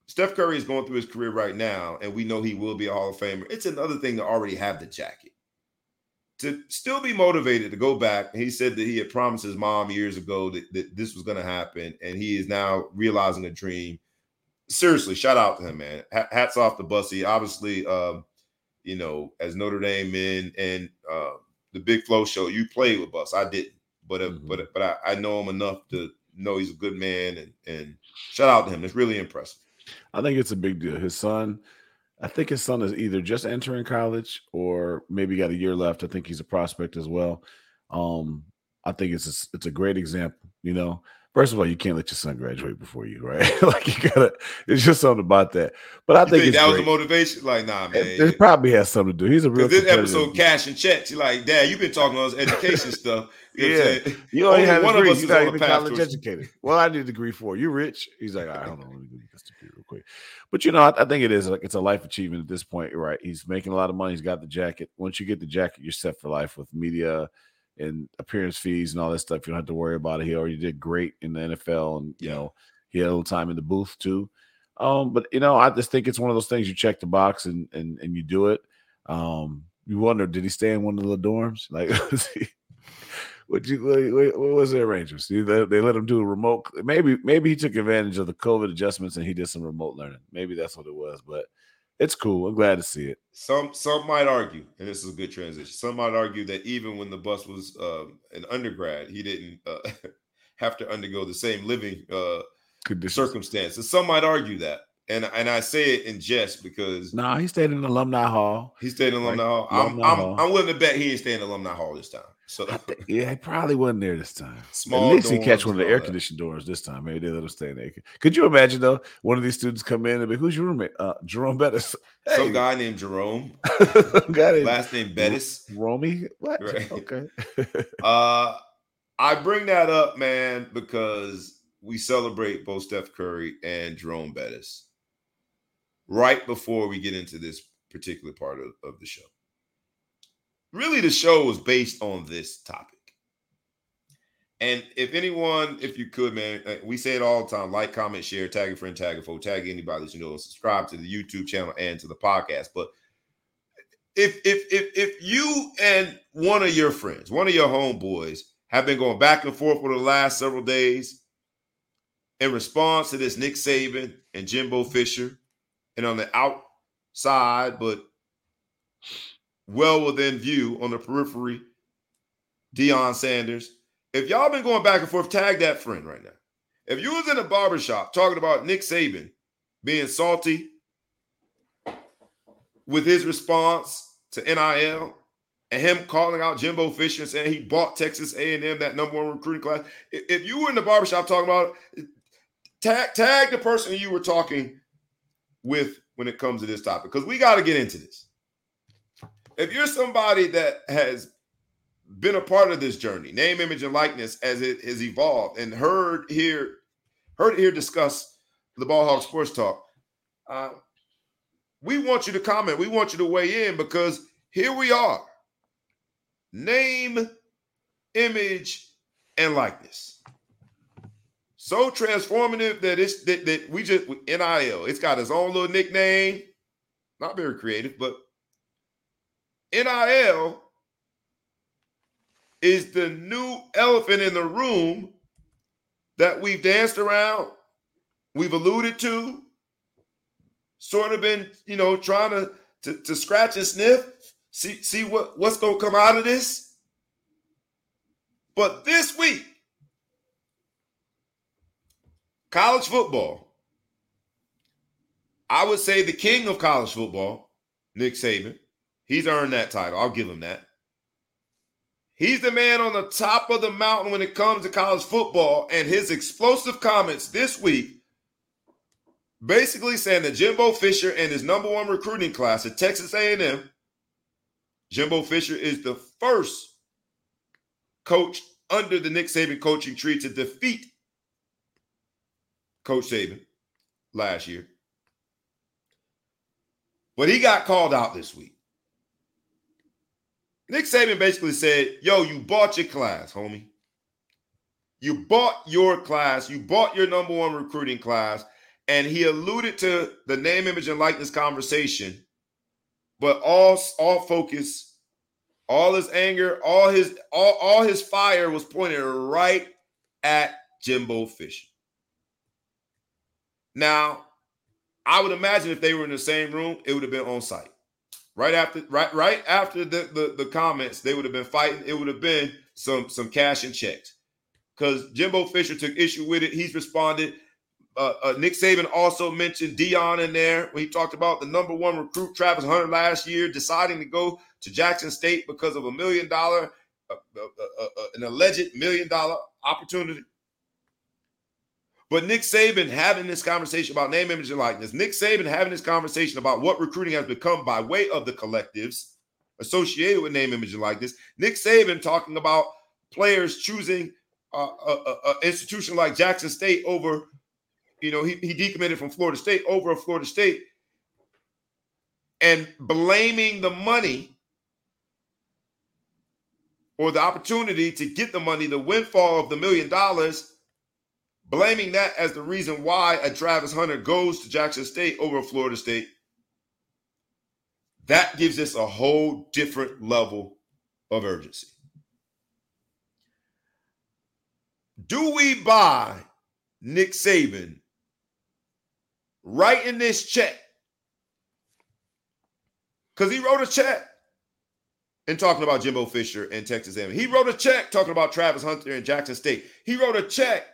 Steph Curry is going through his career right now, and we know he will be a Hall of Famer, it's another thing to already have the jacket. to still be motivated to go back. He said that he had promised his mom years ago that, that this was going to happen, and he is now realizing a dream. Seriously, shout out to him, man. Hats off to Bussy. Obviously, um, you know, as Notre Dame men and uh, the Big Flow show, you played with Buss. I didn't, but uh, mm-hmm. but but I, I know him enough to know he's a good man, and and shout out to him. It's really impressive. I think it's a big deal. His son I think his son is either just entering college or maybe got a year left. I think he's a prospect as well. Um, I think it's a, it's a great example. You know, first of all, you can't let your son graduate before you, *laughs* right? like you gotta. It's just something about that. But I think, think that great. was the motivation. Like, nah, man. It, it, probably has something to do. He's a real. This episode, cash and checks. You're like, Dad, you've been talking about this education *laughs* stuff. You know yeah, you only have one degree. of us You're not even college educated. Well, I need a degree for you. Rich? He's like, I don't know. Quick. But you know, I, I, think it is like it's a life achievement at this point. Right? He's making a lot of money. He's got the jacket. Once you get the jacket, you're set for life with media and appearance fees and all that stuff. You don't have to worry about it. He already did great in the NFL, and you know, he had a little time in the booth too. Um, but you know, I just think it's one of those things you check the box and and and you do it. Um, you wonder, did he stay in one of the dorms? Like, *laughs* what you what, what was the arrangements? They, they let him do a remote. Maybe maybe he took advantage of the COVID adjustments and he did some remote learning. Maybe that's what it was. But it's cool. I'm glad to see it. Some some might argue, and this is a good transition. Some might argue that even when the bus was uh, an undergrad, he didn't uh, *laughs* have to undergo the same living uh, circumstances. Some might argue that and and I say it in jest because no, nah, he stayed in the alumni hall. He stayed in alumni right. hall. I'm alumni I'm, hall. I'm willing to bet he ain't staying in alumni hall this time. So *laughs* yeah, he probably wasn't there this time. Small At least he catch one of the air conditioned doors this time. Maybe they let him stay naked. Could you imagine though? One of these students come in and be, "Who's your roommate?" Uh, Jerome Bettis. *laughs* Hey. Some guy named Jerome. *laughs* guy named Last name Bettis. Romy. What? Right. Okay. uh, I bring that up, man, because we celebrate both Steph Curry and Jerome Bettis right before we get into this particular part of, of the show. Really, the show was based on this topic. And if anyone, if you could, man, uh, we say it all the time like, comment, share, tag a friend, tag a foe, tag anybody that you know, subscribe to the YouTube channel and to the podcast. But if if if if you and one of your friends, one of your homeboys, have been going back and forth for the last several days in response to this Nick Saban and Jimbo Fisher and on the outside, but well within view on the periphery, Deion Sanders. If y'all been going back and forth, tag that friend right now. If you was in a barbershop talking about Nick Saban being salty with his response to NIL and him calling out Jimbo Fisher and saying he bought Texas A&M that number one recruiting class. If you were in the barbershop talking about it, tag tag the person you were talking with when it comes to this topic because we got to get into this. If you're somebody that has been a part of this journey, name, image, and likeness as it has evolved, and heard here, heard here discuss the Ball Hog Sports Talk, uh, we want you to comment. We want you to weigh in because here we are. Name, image, and likeness so transformative that it's that, that we just NIL. It's got its own little nickname, not very creative, but NIL is the new elephant in the room that we've danced around, we've alluded to, sort of been, you know, trying to to, to scratch and sniff, see see what what's gonna come out of this. But this week college football, I would say the king of college football, Nick Saban. He's earned that title. I'll give him that. He's the man on the top of the mountain when it comes to college football, and his explosive comments this week basically saying that Jimbo Fisher and his number one recruiting class at Texas A&M, Jimbo Fisher is the first coach under the Nick Saban coaching tree to defeat Coach Saban last year. But he got called out this week. Nick Saban basically said, Yo, you bought your class, homie. You bought your class. You bought your number one recruiting class. And he alluded to the name, image, and likeness conversation, but all, all focus all his anger, all his all, all his fire was pointed right at Jimbo Fisher. Now, I would imagine if they were in the same room, it would have been on site. Right after, right, right after the, the, the comments, they would have been fighting. It would have been some some cash and checks. Because Jimbo Fisher took issue with it. He's responded. Uh, uh, Nick Saban also mentioned Deion in there when he talked about the number one recruit Travis Hunter last year deciding to go to Jackson State because of a million dollar, uh, uh, uh, uh an alleged million dollar opportunity. But Nick Saban having this conversation about name, image, and likeness, Nick Saban having this conversation about what recruiting has become by way of the collectives associated with name, image, and likeness. Nick Saban talking about players choosing uh, an institution like Jackson State over, you know, he, he decommitted from Florida State over Florida State and blaming the money or the opportunity to get the money, the windfall of the million dollars blaming that as the reason why a Travis Hunter goes to Jackson State over Florida State, that gives us a whole different level of urgency. Do we buy Nick Saban writing this check? Because he wrote a check and talking about Jimbo Fisher and Texas A&M. He wrote a check talking about Travis Hunter and Jackson State. He wrote a check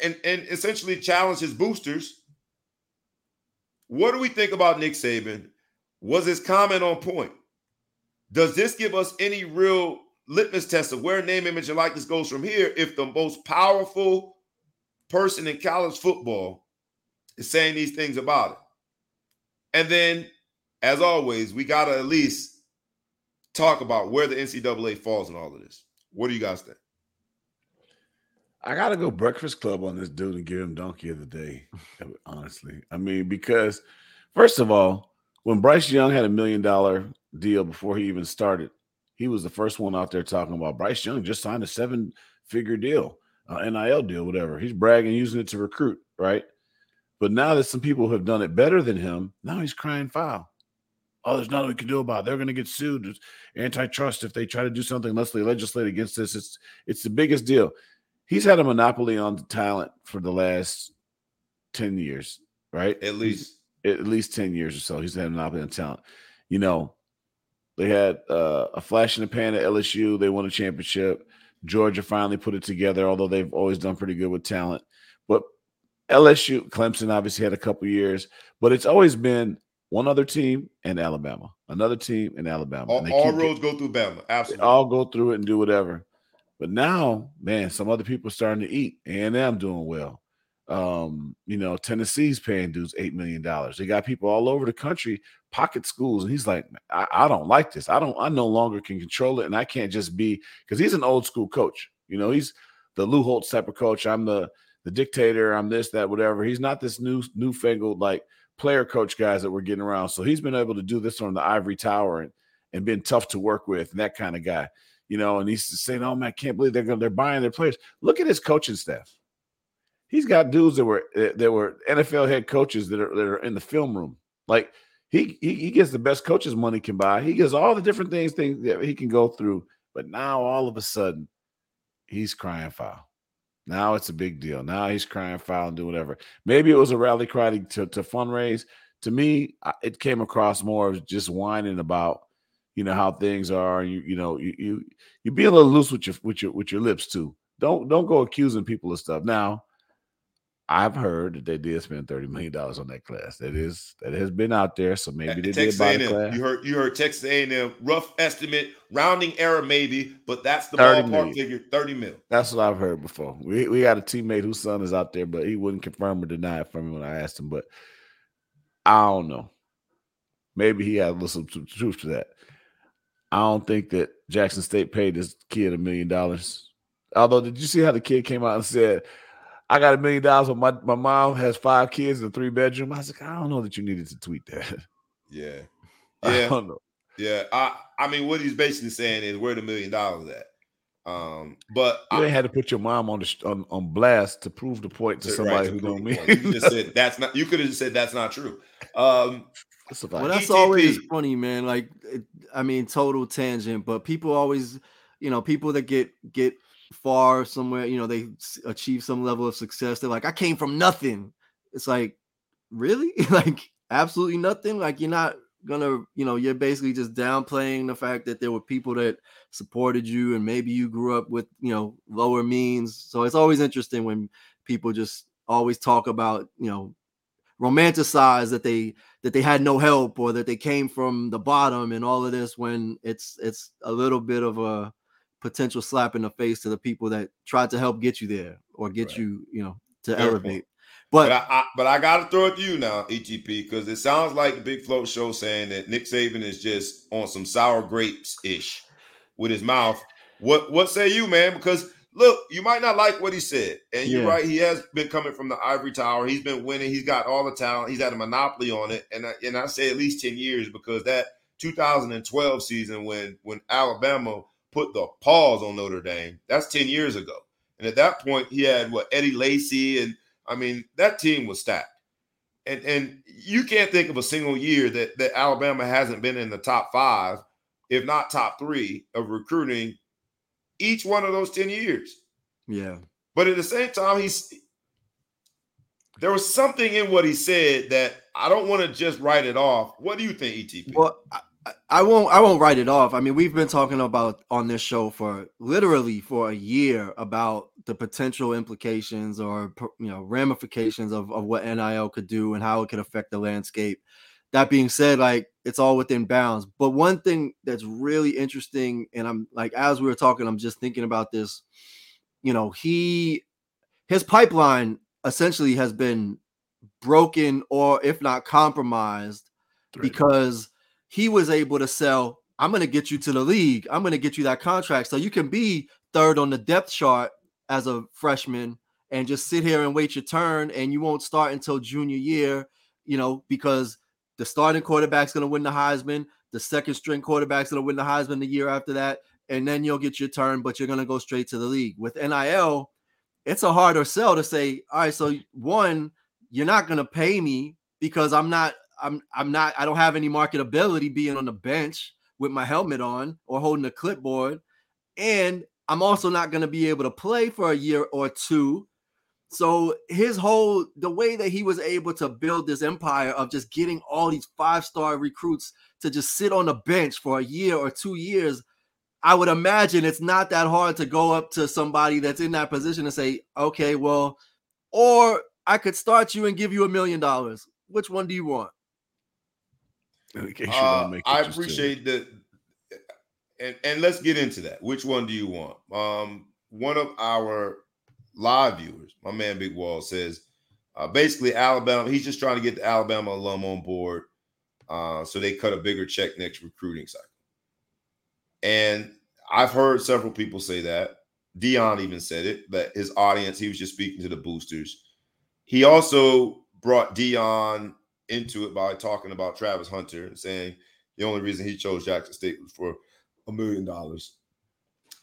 and, and essentially challenge his boosters. What do we think about Nick Saban? Was his comment on point? Does this give us any real litmus test of where name, image, and likeness goes from here if the most powerful person in college football is saying these things about it? And then, as always, we got to at least talk about where the NCAA falls in all of this. What do you guys think? I gotta go Breakfast Club on this dude and give him Donkey of the Day. Honestly, I mean, because first of all, when Bryce Young had a million dollar deal before he even started, he was the first one out there talking about Bryce Young just signed a seven figure deal, uh, NIL deal, whatever. He's bragging, using it to recruit, right? But now that some people have done it better than him, now he's crying foul. Oh, there's nothing we can do about it. They're going to get sued. It's antitrust if they try to do something unless they legislate against this. It's it's the biggest deal he's had a monopoly on talent for the last 10 years, right? At least. At least 10 years or so. He's had a monopoly on talent. You know, they had uh, a flash in the pan at LSU. They won a championship. Georgia finally put it together, although they've always done pretty good with talent. But LSU, Clemson obviously had a couple years, but it's always been one other team and Alabama, another team in Alabama. All, all roads go through Bama. Absolutely. all go through it and do whatever. But now, man, some other people starting to eat. And I'm doing well. Um, you know, Tennessee's paying dudes $8 million. They got people all over the country, pocket schools. And he's like, I, I don't like this. I don't, I no longer can control it. And I can't just be because he's an old school coach. You know, he's the Lou Holtz type of coach. I'm the the dictator. I'm this, that, whatever. He's not this new newfangled like player coach guys that we're getting around. So he's been able to do this on the ivory tower and and been tough to work with and that kind of guy you know, and he's saying, "Oh man, I can't believe they're they're buying their players." Look at his coaching staff. He's got dudes that were that were NFL head coaches that are that are in the film room. Like he he, he gets the best coaches money can buy. He gets all the different things things that he can go through. But now all of a sudden, he's crying foul. Now it's a big deal. Now he's crying foul and do whatever. Maybe it was a rally cry to, to fundraise. To me, it came across more of just whining about you know how things are. You you know you you you be a little loose with your with your with your lips too. Don't don't go accusing people of stuff. Now, I've heard that they did spend thirty million dollars on that class. That is that has been out there. So maybe they Texas did buy the class. You heard you heard Texas A&M rough estimate, rounding error maybe, but that's the ballpark million. figure. Thirty mil. That's what I've heard before. We we had a teammate whose son is out there, but he wouldn't confirm or deny it for me when I asked him. But I don't know. Maybe he had a little truth to that. I don't think that Jackson State paid this kid a million dollars. Although, did you see how the kid came out and said, I got a million dollars, but my, my mom has five kids in a three bedroom? I was like, I don't know that you needed to tweet that. Yeah. *laughs* Yeah. I yeah. I, I mean, what he's basically saying is where the million dollars at. Um, but you I, had to put your mom on the on, on blast to prove the point to somebody right, who don't mean. You just *laughs* said that's not. You could have just said that's not true. Um, well, that's always funny, man. Like I mean, total tangent, but people always, you know, people that get get far somewhere, you know, they achieve some level of success. They're like, I came from nothing. It's like, really? *laughs* like absolutely nothing? Like you're not gonna, you know, you're basically just downplaying the fact that there were people that supported you and maybe you grew up with, you know, lower means. So it's always interesting when people just always talk about, you know, romanticize that they that they had no help or that they came from the bottom and all of this when it's it's a little bit of a potential slap in the face to the people that tried to help get you there or get right. you, you know, to Fair elevate. Point. But, but I, I, but I got to throw it to you now, ETP, because it sounds like the Big Flow Show saying that Nick Saban is just on some sour grapes ish with his mouth. What what say you, man? Because look, you might not like what he said, and you're right. He has been coming from the ivory tower. He's been winning. He's got all the talent. He's had a monopoly on it, and I, and I say at least ten years because that 2012 season when when Alabama put the pause on Notre Dame, that's ten years ago. And at that point, he had what Eddie Lacy and I mean, that team was stacked. And and you can't think of a single year that that Alabama hasn't been in the top five, if not top three, of recruiting each one of those 10 years. Yeah. But at the same time, he's there was something in what he said that I don't want to just write it off. What do you think, ETP? Well, I won't I won't write it off. I mean, we've been talking about on this show for literally for a year about the potential implications or you know ramifications of, of what NIL could do and how it could affect the landscape. That being said, like it's all within bounds. But one thing that's really interesting, and I'm like as we were talking, I'm just thinking about this. You know, he his pipeline essentially has been broken or if not compromised right. because he was able to sell, I'm going to get you to the league. I'm going to get you that contract. So you can be third on the depth chart as a freshman and just sit here and wait your turn. And you won't start until junior year, you know, because the starting quarterback's going to win the Heisman. The second string quarterback's going to win the Heisman the year after that. And then you'll get your turn, but you're going to go straight to the league. With NIL, it's a harder sell to say, all right, so one, you're not going to pay me because I'm not I'm I'm not I don't have any marketability being on the bench with my helmet on or holding a clipboard. And I'm also not going to be able to play for a year or two. So his whole the way that he was able to build this empire of just getting all these five-star recruits to just sit on the bench for a year or two years, I would imagine it's not that hard to go up to somebody that's in that position and say, okay, well, or I could start you and give you a million dollars. Which one do you want? Uh, I appreciate that. And, and let's get into that. Which one do you want? Um, one of our live viewers, my man Big Wall, says uh, basically Alabama. He's just trying to get the Alabama alum on board, uh, so they cut a bigger check next recruiting cycle. And I've heard several people say that. Deion even said it that his audience. He was just speaking to the boosters. He also brought Deion into it by talking about Travis Hunter and saying the only reason he chose Jackson State was for a million dollars.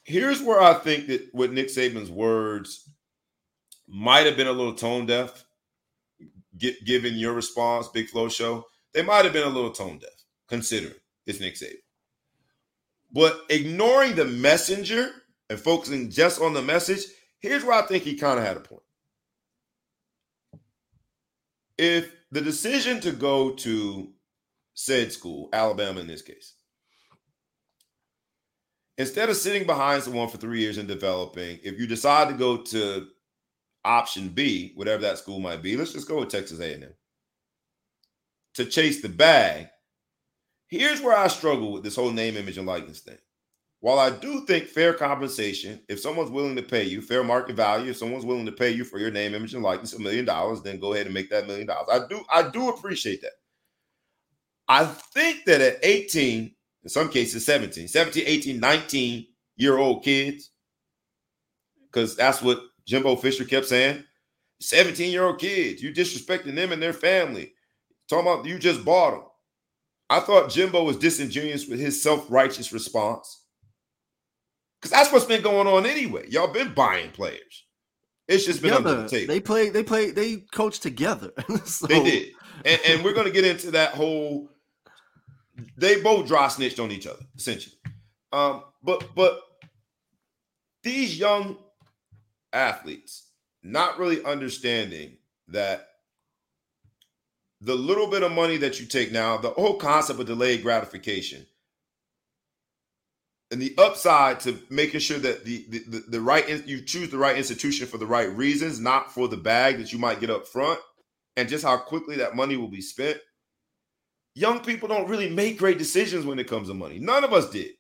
Here's where I think that with Nick Saban's words might have been a little tone deaf, given your response, Big Flow Show. They might have been a little tone deaf, considering it's Nick Saban. But ignoring the messenger and focusing just on the message, here's where I think he kind of had a point. If the decision to go to said school, Alabama in this case, instead of sitting behind someone for three years and developing, if you decide to go to option B, whatever that school might be, let's just go with Texas A&M to chase the bag. Here's where I struggle with this whole name, image, and likeness thing. While I do think fair compensation, if someone's willing to pay you fair market value, if someone's willing to pay you for your name, image, and likeness a million dollars, then go ahead and make that million dollars. I do, I do appreciate that. I think that at 18, in some cases 17, 17, 18, 19 year old kids, because that's what Jimbo Fisher kept saying. 17 year old kids, you disrespecting them and their family. Talking about you just bought them. I thought Jimbo was disingenuous with his self righteous response. Because that's what's been going on anyway. Y'all been buying players. It's just been together. under the table. They play, they play, they coach together. *laughs* so. They did. And, and we're going to get into that whole they both dry snitched on each other, essentially. Um, but but these young athletes not really understanding that the little bit of money that you take now, the whole concept of delayed gratification, and the upside to making sure that the the, the, the right you choose the right institution for the right reasons, not for the bag that you might get up front, and just how quickly that money will be spent. Young people don't really make great decisions when it comes to money. None of us did.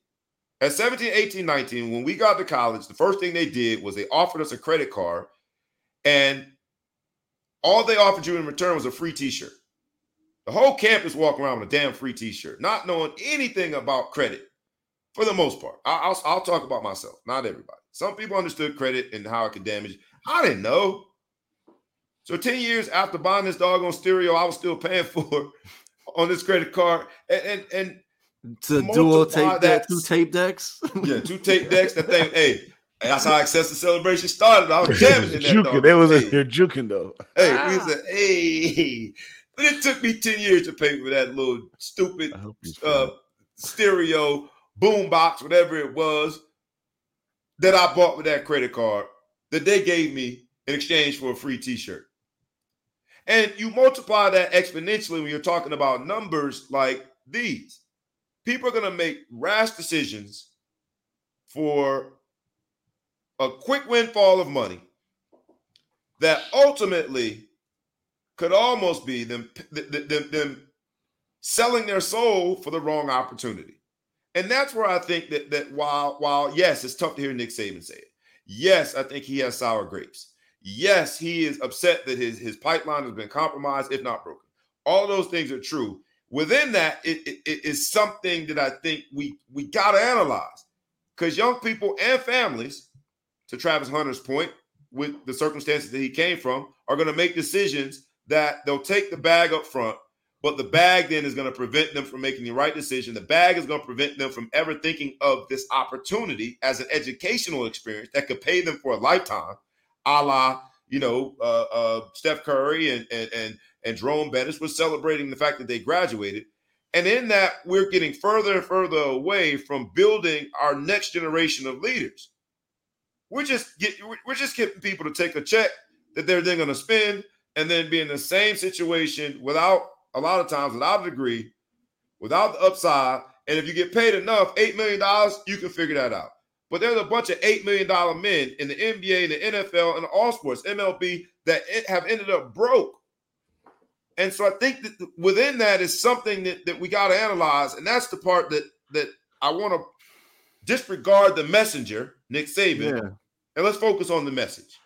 At 17, 18, 19, when we got to college, the first thing they did was they offered us a credit card, and all they offered you in return was a free t-shirt. The whole campus walking around with a damn free t-shirt, not knowing anything about credit for the most part. I, will I'll talk about myself, not everybody. Some people understood credit and how it could damage. I didn't know. So 10 years after buying this doggone stereo, I was still paying *laughs* for on this credit card. And and, and to dual tape deck, two tape decks. *laughs* yeah, two tape *laughs* decks. That thing, hey, that's how Access the Celebration started. I *laughs* was jamming in that. Juking. They was hey. juking though. Hey, ah. we said, hey. But it took me 10 years to pay for that little stupid uh, stereo boom box, whatever it was, that I bought with that credit card that they gave me in exchange for a free t-shirt. And you multiply that exponentially when you're talking about numbers like these. People are going to make rash decisions for a quick windfall of money that ultimately could almost be them, them, them selling their soul for the wrong opportunity. And that's where I think that that while while yes, it's tough to hear Nick Saban say it. Yes, I think he has sour grapes. Yes, he is upset that his his pipeline has been compromised, if not broken. All those things are true. Within that, it, it, it is something that I think we we got to analyze because young people and families, to Travis Hunter's point, with the circumstances that he came from, are going to make decisions that they'll take the bag up front but the bag then is going to prevent them from making the right decision. The bag is going to prevent them from ever thinking of this opportunity as an educational experience that could pay them for a lifetime, a la, you know, uh, uh, Steph Curry and, and, and, and Jerome Bettis was celebrating the fact that they graduated. And in that, we're getting further and further away from building our next generation of leaders. We're just get, we're just getting people to take a check that they're then going to spend and then be in the same situation without a lot of times without a degree, without the upside. And if you get paid enough, $8 million, you can figure that out. But there's a bunch of $8 million men in the NBA, the NFL, and all sports, MLB, that have ended up broke. And so I think that within that is something that, that we got to analyze. And that's the part that that I want to disregard the messenger, Nick Saban, yeah. and let's focus on the message.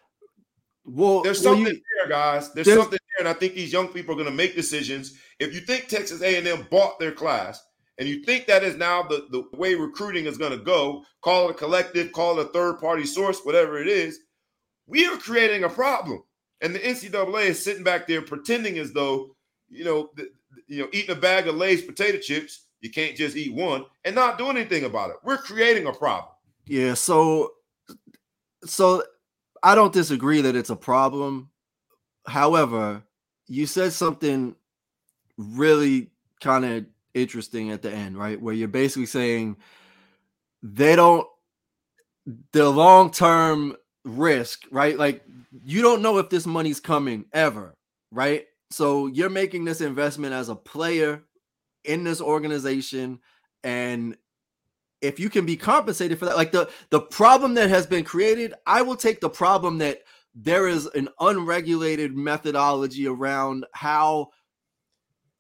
Well, there's something well, you, there, guys. There's, there's, something there, and I think these young people are going to make decisions. If you think Texas A&M bought their class, and you think that is now the, the way recruiting is going to go, call it a collective, call it a third party source, whatever it is, we are creating a problem. And the NCAA is sitting back there pretending as though, you know, the, you know, eating a bag of Lay's potato chips, you can't just eat one and not do anything about it. We're creating a problem. Yeah. So, so I don't disagree that it's a problem. However, you said something really kind of interesting at the end, right? Where you're basically saying they don't the long-term risk, right? Like you don't know if this money's coming ever, right? So you're making this investment as a player in this organization and if you can be compensated for that like the the problem that has been created i will take the problem that there is an unregulated methodology around how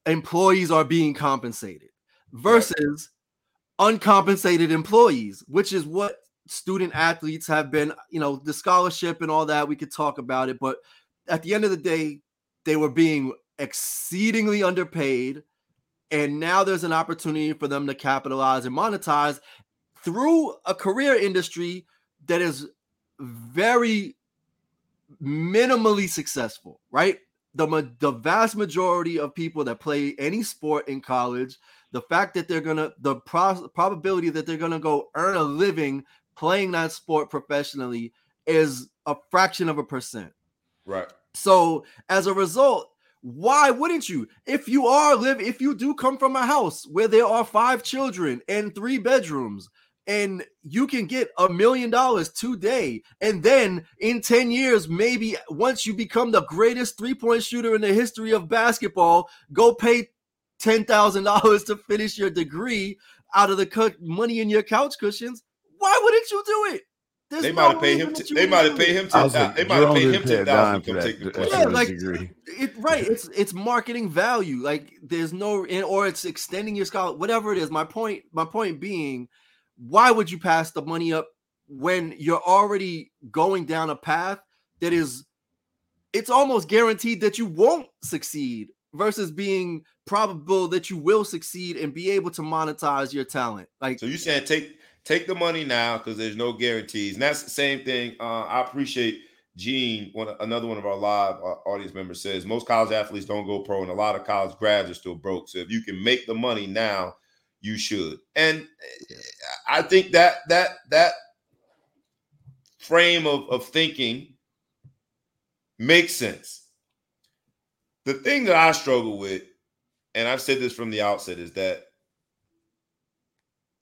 employees are being compensated versus right. uncompensated employees which is what student athletes have been you know the scholarship and all that we could talk about it but at the end of the day they were being exceedingly underpaid and now there's an opportunity for them to capitalize and monetize through a career industry that is very minimally successful, right? The, the vast majority of people that play any sport in college, the fact that they're gonna, the pro- probability that they're gonna go earn a living playing that sport professionally is a fraction of a percent. Right. So as a result, Why wouldn't you? If you are live, if you do come from a house where there are five children and three bedrooms, and you can get a million dollars today, and then in 10 years, maybe once you become the greatest three-point shooter in the history of basketball, go pay $10,000 to finish your degree out of the money in your couch cushions. Why wouldn't you do it? There's they might have paid him. T- they might have paid him. Ten, like, they might have paid him ten thousand to come take the Yeah, like it, right. It's it's marketing value. Like there's no, or it's extending your scholar. Whatever it is. My point. My point being, why would you pass the money up when you're already going down a path that is, it's almost guaranteed that you won't succeed versus being probable that you will succeed and be able to monetize your talent. Like so, you saying take take the money now because there's no guarantees. And that's the same thing. Uh, I appreciate Gene, one another one of our live uh, audience members says most college athletes don't go pro, and a lot of college grads are still broke. So if you can make the money now, you should. And I think that that that frame of, of thinking makes sense. The thing that I struggle with, and I've said this from the outset, is that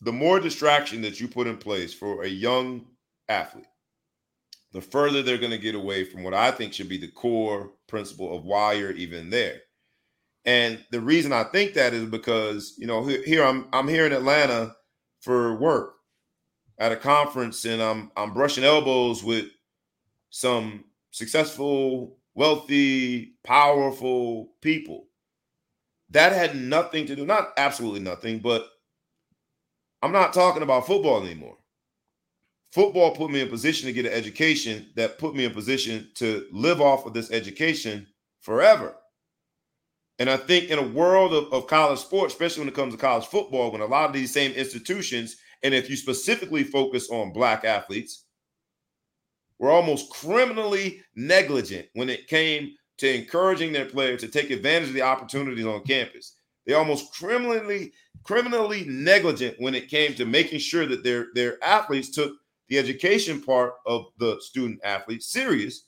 the more distraction that you put in place for a young athlete, the further they're going to get away from what I think should be the core principle of why you're even there. And the reason I think that is because, you know, here I'm I'm here in Atlanta for work at a conference and I'm I'm brushing elbows with some successful, wealthy, powerful people. That had nothing to do, not absolutely nothing, but I'm not talking about football anymore. Football put me in position to get an education that put me in a position to live off of this education forever. And I think in a world of, of college sports, especially when it comes to college football, when a lot of these same institutions, and if you specifically focus on black athletes, were almost criminally negligent when it came to encouraging their players to take advantage of the opportunities on campus. They almost criminally criminally negligent when it came to making sure that their their athletes took the education part of the student athlete serious.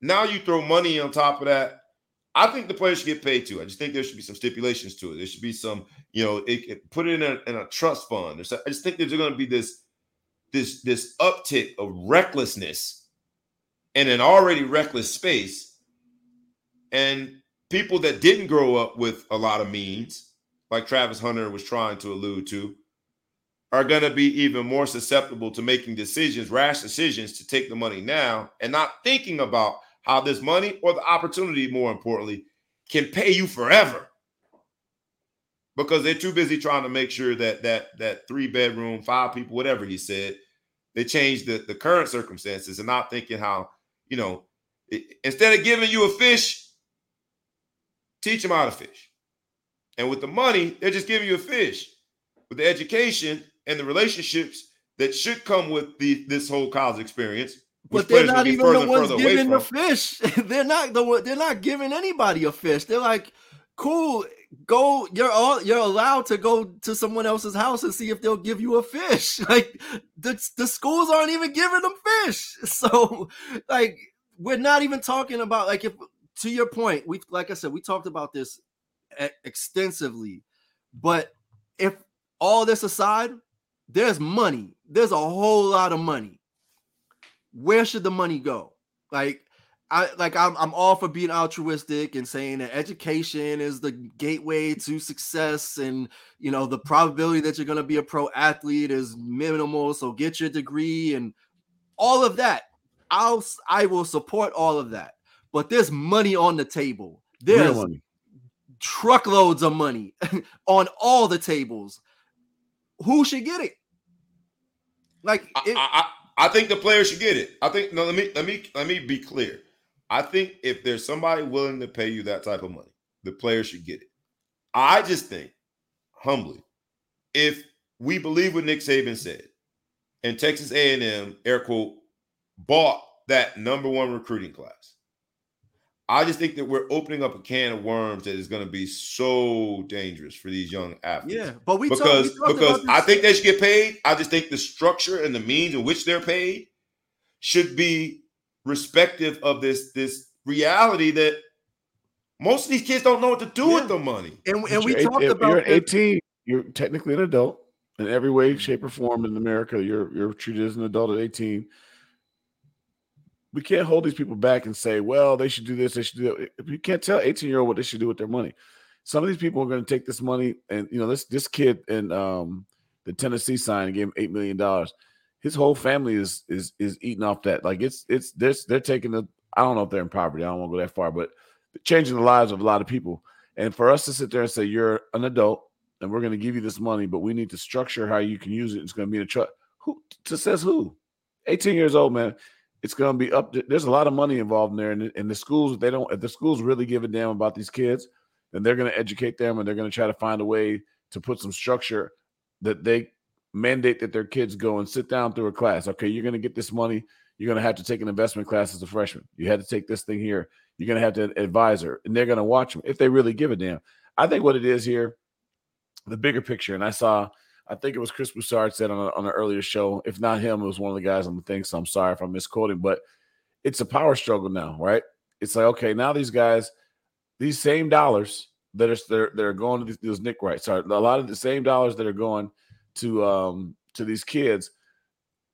Now you throw money on top of that. I think the players should get paid too. I just think there should be some stipulations to it. There should be some, you know, it, it, put it in a, in a trust fund. I just think there's going to be this this this uptick of recklessness in an already reckless space, and people that didn't grow up with a lot of means like Travis Hunter was trying to allude to, are going to be even more susceptible to making decisions, rash decisions to take the money now and not thinking about how this money or the opportunity, more importantly, can pay you forever. Because they're too busy trying to make sure that that that three bedroom, five people, whatever he said, they change the, the current circumstances and not thinking how, you know, it, instead of giving you a fish, teach them how to fish. And with the money, they're just giving you a fish. With the education and the relationships that should come with the this whole college experience. But they're not even the ones giving the fish. *laughs* they're not the they're not giving anybody a fish. They're like, cool, go. You're all you're allowed to go to someone else's house and see if they'll give you a fish. *laughs* Like the the schools aren't even giving them fish. *laughs* So like we're not even talking about like if to your point, we like I said, we talked about this extensively. But if all this aside, there's money. There's a whole lot of money. Where should the money go? Like I like I'm I'm all for being altruistic and saying that education is the gateway to success and you know the probability that you're going to be a pro athlete is minimal so get your degree and all of that. I'll I will support all of that. But there's money on the table. There's money truckloads of money *laughs* on all the tables. Who should get it? Like it, I, I, I, think the players should get it. I think no, let me let me let me be clear. I think if there's somebody willing to pay you that type of money, the players should get it. I just think, humbly, if we believe what Nick Saban said, and Texas A&M, air quote, bought that number one recruiting class, I just think that we're opening up a can of worms that is going to be so dangerous for these young athletes. Yeah, but we because talk, we because I think they should get paid. I just think the structure and the means in which they're paid should be respective of this this reality that Most of these kids don't know what to do Yeah. with the money. And, and we talked if about you're this- 18, you're technically an adult in every way, shape, or form in America. You're you're treated as an adult at 18. We can't hold these people back and say, well, they should do this, they should do that. You can't tell 18 year old what they should do with their money. Some of these people are going to take this money, and you know, this this kid in um, the Tennessee sign gave him eight million dollars. His whole family is is is eating off that. Like it's it's they're, they're taking the. I don't know if they're in poverty. I don't want to go that far, but changing the lives of a lot of people. And for us to sit there and say you're an adult and we're going to give you this money, but we need to structure how you can use it. It's going to be in a truck. Who to says who? 18 years old, man. It's going to be up. To, there's a lot of money involved in there, and, and the schools they don't. If the schools really give a damn about these kids, then they're going to educate them and they're going to try to find a way to put some structure that they mandate that their kids go and sit down through a class. Okay, you're going to get this money. You're going to have to take an investment class as a freshman. You had to take this thing here. You're going to have to advisor, and they're going to watch them if they really give a damn. I think what it is here, the bigger picture, and I saw, I think it was Chris Broussard said on, a, on an earlier show. If not him, it was one of the guys on the thing. So I'm sorry if I'm misquoting, but it's a power struggle now, right? It's like okay, now these guys, these same dollars that are they're, they're going to these, these Nick Wright, sorry, a lot of the same dollars that are going to um to these kids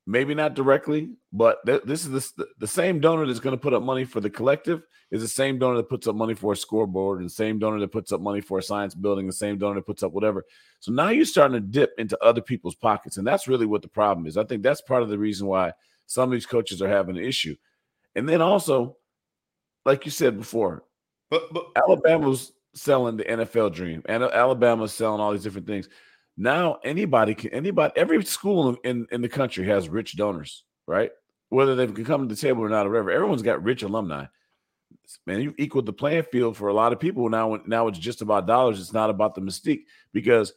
maybe not directly, but th- this is the, the same donor that's going to put up money for the collective is the same donor that puts up money for a scoreboard and the same donor that puts up money for a science building, the same donor that puts up whatever. So now you're starting to dip into other people's pockets. And that's really what the problem is. I think that's part of the reason why some of these coaches are having an issue. And then also, like you said before, But but Alabama's selling the NFL dream, and Alabama's selling all these different things. Now anybody can anybody every school in, in the country has rich donors, right? Whether they can come to the table or not, or whatever. Everyone's got rich alumni. Man, you've equaled the playing field for a lot of people now. Now it's just about dollars. It's not about the mystique because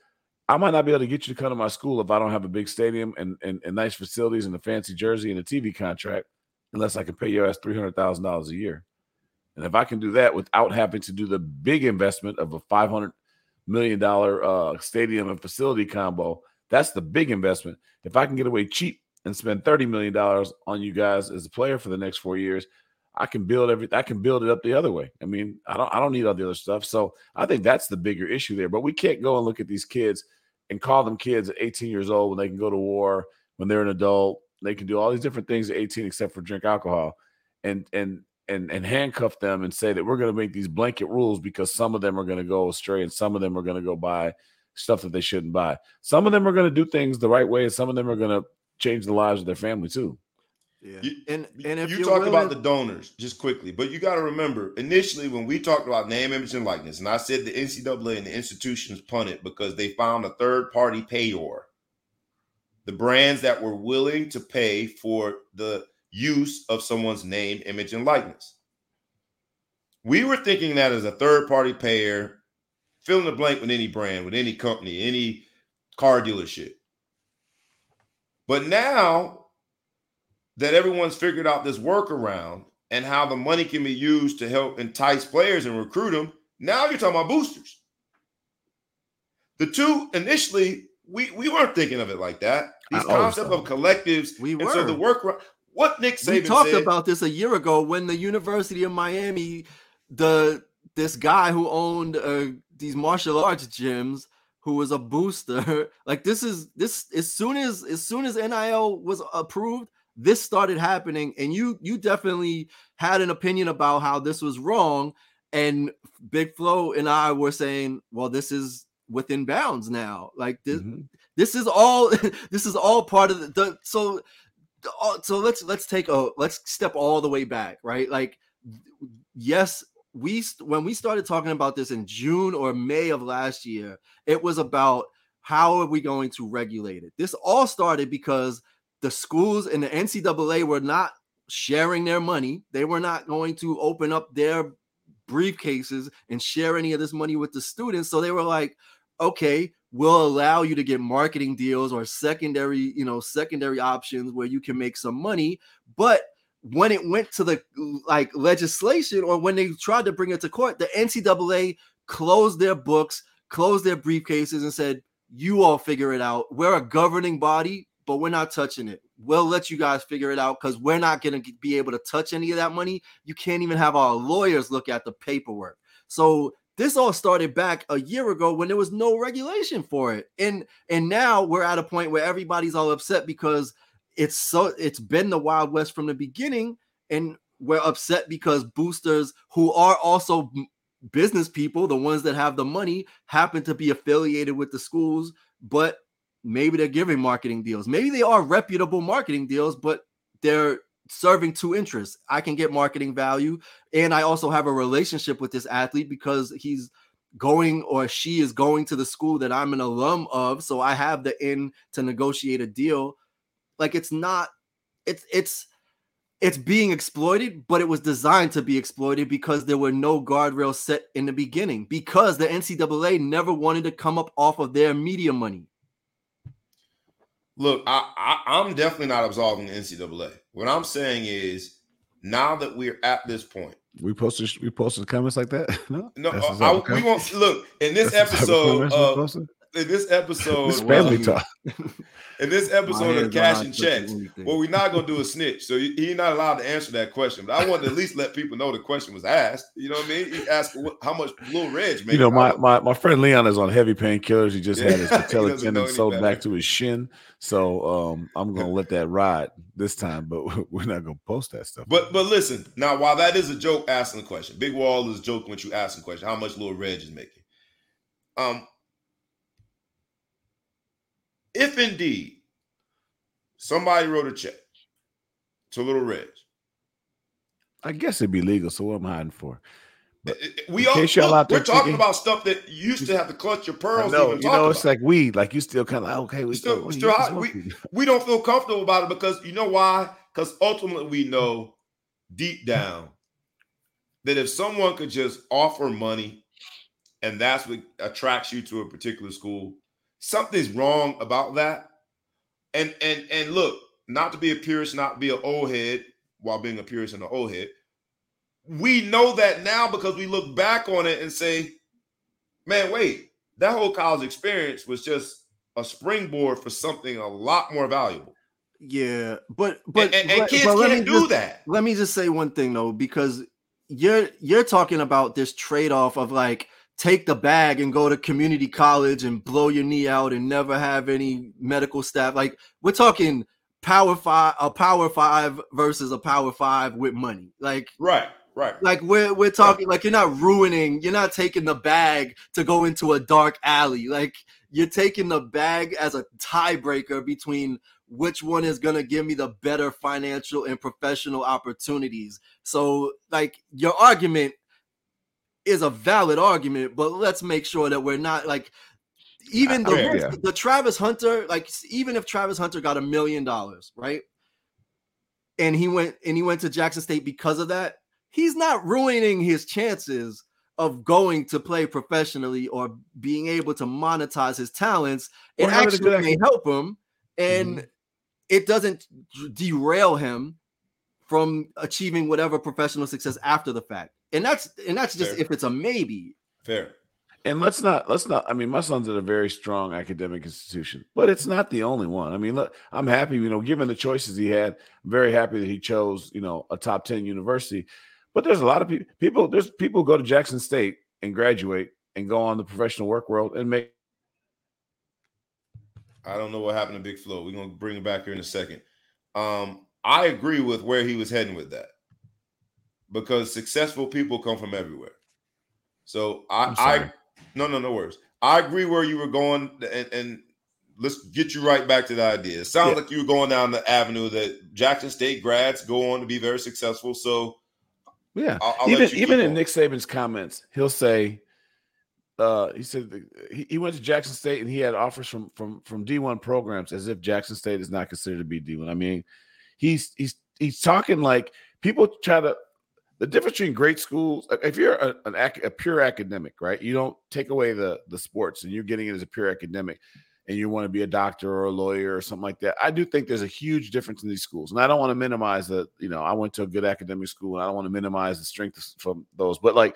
I might not be able to get you to come to my school if I don't have a big stadium and, and, and nice facilities and a fancy jersey and a TV contract, unless I can pay your ass three hundred thousand dollars a year. And if I can do that without having to do the big investment of a five hundred million dollar uh, stadium and facility combo, that's the big investment. If I can get away cheap and spend thirty million dollars on you guys as a player for the next four years, I can build every. I can build it up the other way. I mean, I don't. I don't need all the other stuff. So I think that's the bigger issue there. But we can't go and look at these kids and call them kids at 18 years old when they can go to war when they're an adult. They can do all these different things at 18 except for drink alcohol, and and and and handcuff them and say that we're going to make these blanket rules because some of them are going to go astray and some of them are going to go buy stuff that they shouldn't buy. Some of them are going to do things the right way, and some of them are going to change the lives of their family too. Yeah. You- and and if you talk willing, about the donors just quickly, but you got to remember initially when we talked about name, image, and likeness, and I said the NCAA and the institutions punted because they found a third party payor, the brands that were willing to pay for the use of someone's name, image, and likeness. We were thinking that as a third party payer, fill in the blank with any brand, with any company, any car dealership. But now that everyone's figured out this workaround and how the money can be used to help entice players and recruit them, now you're talking about boosters. The two initially, we, we weren't thinking of it like that. These concept of collectives. We and so the were. Workaround. What Nick Saban we talked said, about this a year ago when the University of Miami, the this guy who owned uh, these martial arts gyms, who was a booster. *laughs* Like this is this as soon as as soon as NIL was approved, this started happening, and you you definitely had an opinion about how this was wrong. And Big Flo and I were saying, well, this is within bounds now. Like this, Mhm. this is all *laughs* this is all part of the, the so the- all- Uh, so let's let's take a let's step all the way back right? Like yes we when we started talking about this in june or may of last year it was about how are we going to regulate it? This all started because the schools and the ncaa were not sharing their money. They were not going to open up their briefcases and share any of this money with the students. So they were like okay will allow you to get marketing deals or secondary, you know, secondary options where you can make some money. But when it went to the like legislation or when they tried to bring it to court, the NCAA closed their books, closed their briefcases, and said, You all figure it out. We're a governing body, but we're not touching it. We'll let you guys figure it out because we're not going to be able to touch any of that money. You can't even have our lawyers look at the paperwork. So this all started back a year ago when there was no regulation for it. And and now we're at a point where everybody's all upset because it's so it's been the Wild West from the beginning. And we're upset because boosters who are also business people, the ones that have the money, happen to be affiliated with the schools, but maybe they're giving marketing deals. Maybe they are reputable marketing deals, but they're serving two interests. I can get marketing value, and I also have a relationship with this athlete because he's going or she is going to the school that I'm an alum of. So I have the in to negotiate a deal. Like it's not, it's it's it's being exploited, but it was designed to be exploited because there were no guardrails set in the beginning because the NCAA never wanted to come up off of their media money. Look, I, I am definitely not absolving the NCAA. What I'm saying is, now that we're at this point, we posted we posted comments like that. *laughs* no, no, uh, I, we won't look in this That's episode. Uh, in this episode, this family talk. in this episode of Cash and Checks, what we're not gonna do is snitch. So he's not allowed to answer that question. But I wanted to at least let people know the question was asked. You know what I mean? He asked what, how much Lil Reg made. You know, my, my my friend Leon is on heavy painkillers. He just had his *laughs* patella tendon sewed back to his shin. So um, I'm gonna let that *laughs* ride this time, but *laughs* we're not gonna post that stuff. But but listen, now while that is a joke asking the question, Big Wall is joking when you asking the question, how much Lil Reg is making. Um, if indeed somebody wrote a check to Little Reg, I guess it'd be legal. So what am I hiding for? But we all look, we're talking about stuff that you used to have to clutch your pearls. No, you know, it's like weed. Like you still kind of like, okay. We still, we, still we, we don't feel comfortable about it because you know why? Because ultimately we know deep down that if someone could just offer money and that's what attracts you to a particular school, something's wrong about that. And and and look, not to be a purist, not be an old head while being a purist and an old head. We know that now because we look back on it and say, man, wait, that whole college experience was just a springboard for something a lot more valuable. Yeah, but but and, and, and kids but can't do just, that. Let me just say one thing though, because you're you're talking about this trade-off of like take the bag and go to community college and blow your knee out and never have any medical staff. Like we're talking power five, a power five versus a power five with money. Like right, right. Like we're we're talking right. like you're not ruining, you're not taking the bag to go into a dark alley. Like you're taking the bag as a tiebreaker between which one is going to give me the better financial and professional opportunities. So like your argument is a valid argument, but let's make sure that we're not like even the, yeah, yeah. the Travis Hunter, like even if Travis Hunter got a million dollars, right? And he went and he went to Jackson State because of that, he's not ruining his chances of going to play professionally or being able to monetize his talents. It actually may help him, and mm-hmm. it doesn't derail him from achieving whatever professional success after the fact and that's and that's just Fair. if it's a maybe. Fair. And let's not let's not. I mean, my son's at a very strong academic institution, but it's not the only one. I mean, look, I'm happy. You know, given the choices he had, I'm very happy that he chose you know a top ten university. But there's a lot of people. People there's people go to Jackson State and graduate and go on the professional work world and make. I don't know what happened to Big Flo. We're gonna bring him back here in a second. Um, I agree with where he was heading with that because successful people come from everywhere. So I, I no, no, no worries. I agree where you were going, and, and let's get you right back to the idea. It sounds yeah. like you were going down the avenue that Jackson State grads go on to be very successful. So yeah, I'll, I'll even even in Nick Saban's comments, he'll say, uh, he said he, he went to Jackson State and he had offers from from from D one programs as if Jackson State is not considered to be D one. I mean, he's he's he's talking like people try to the difference between great schools if you're a, an, a pure academic right you don't take away the the sports and you're getting it as a pure academic and you want to be a doctor or a lawyer or something like that i do think there's a huge difference in these schools. And i don't want to minimize that you know i went to a good academic school and i don't want to minimize the strength from those. But like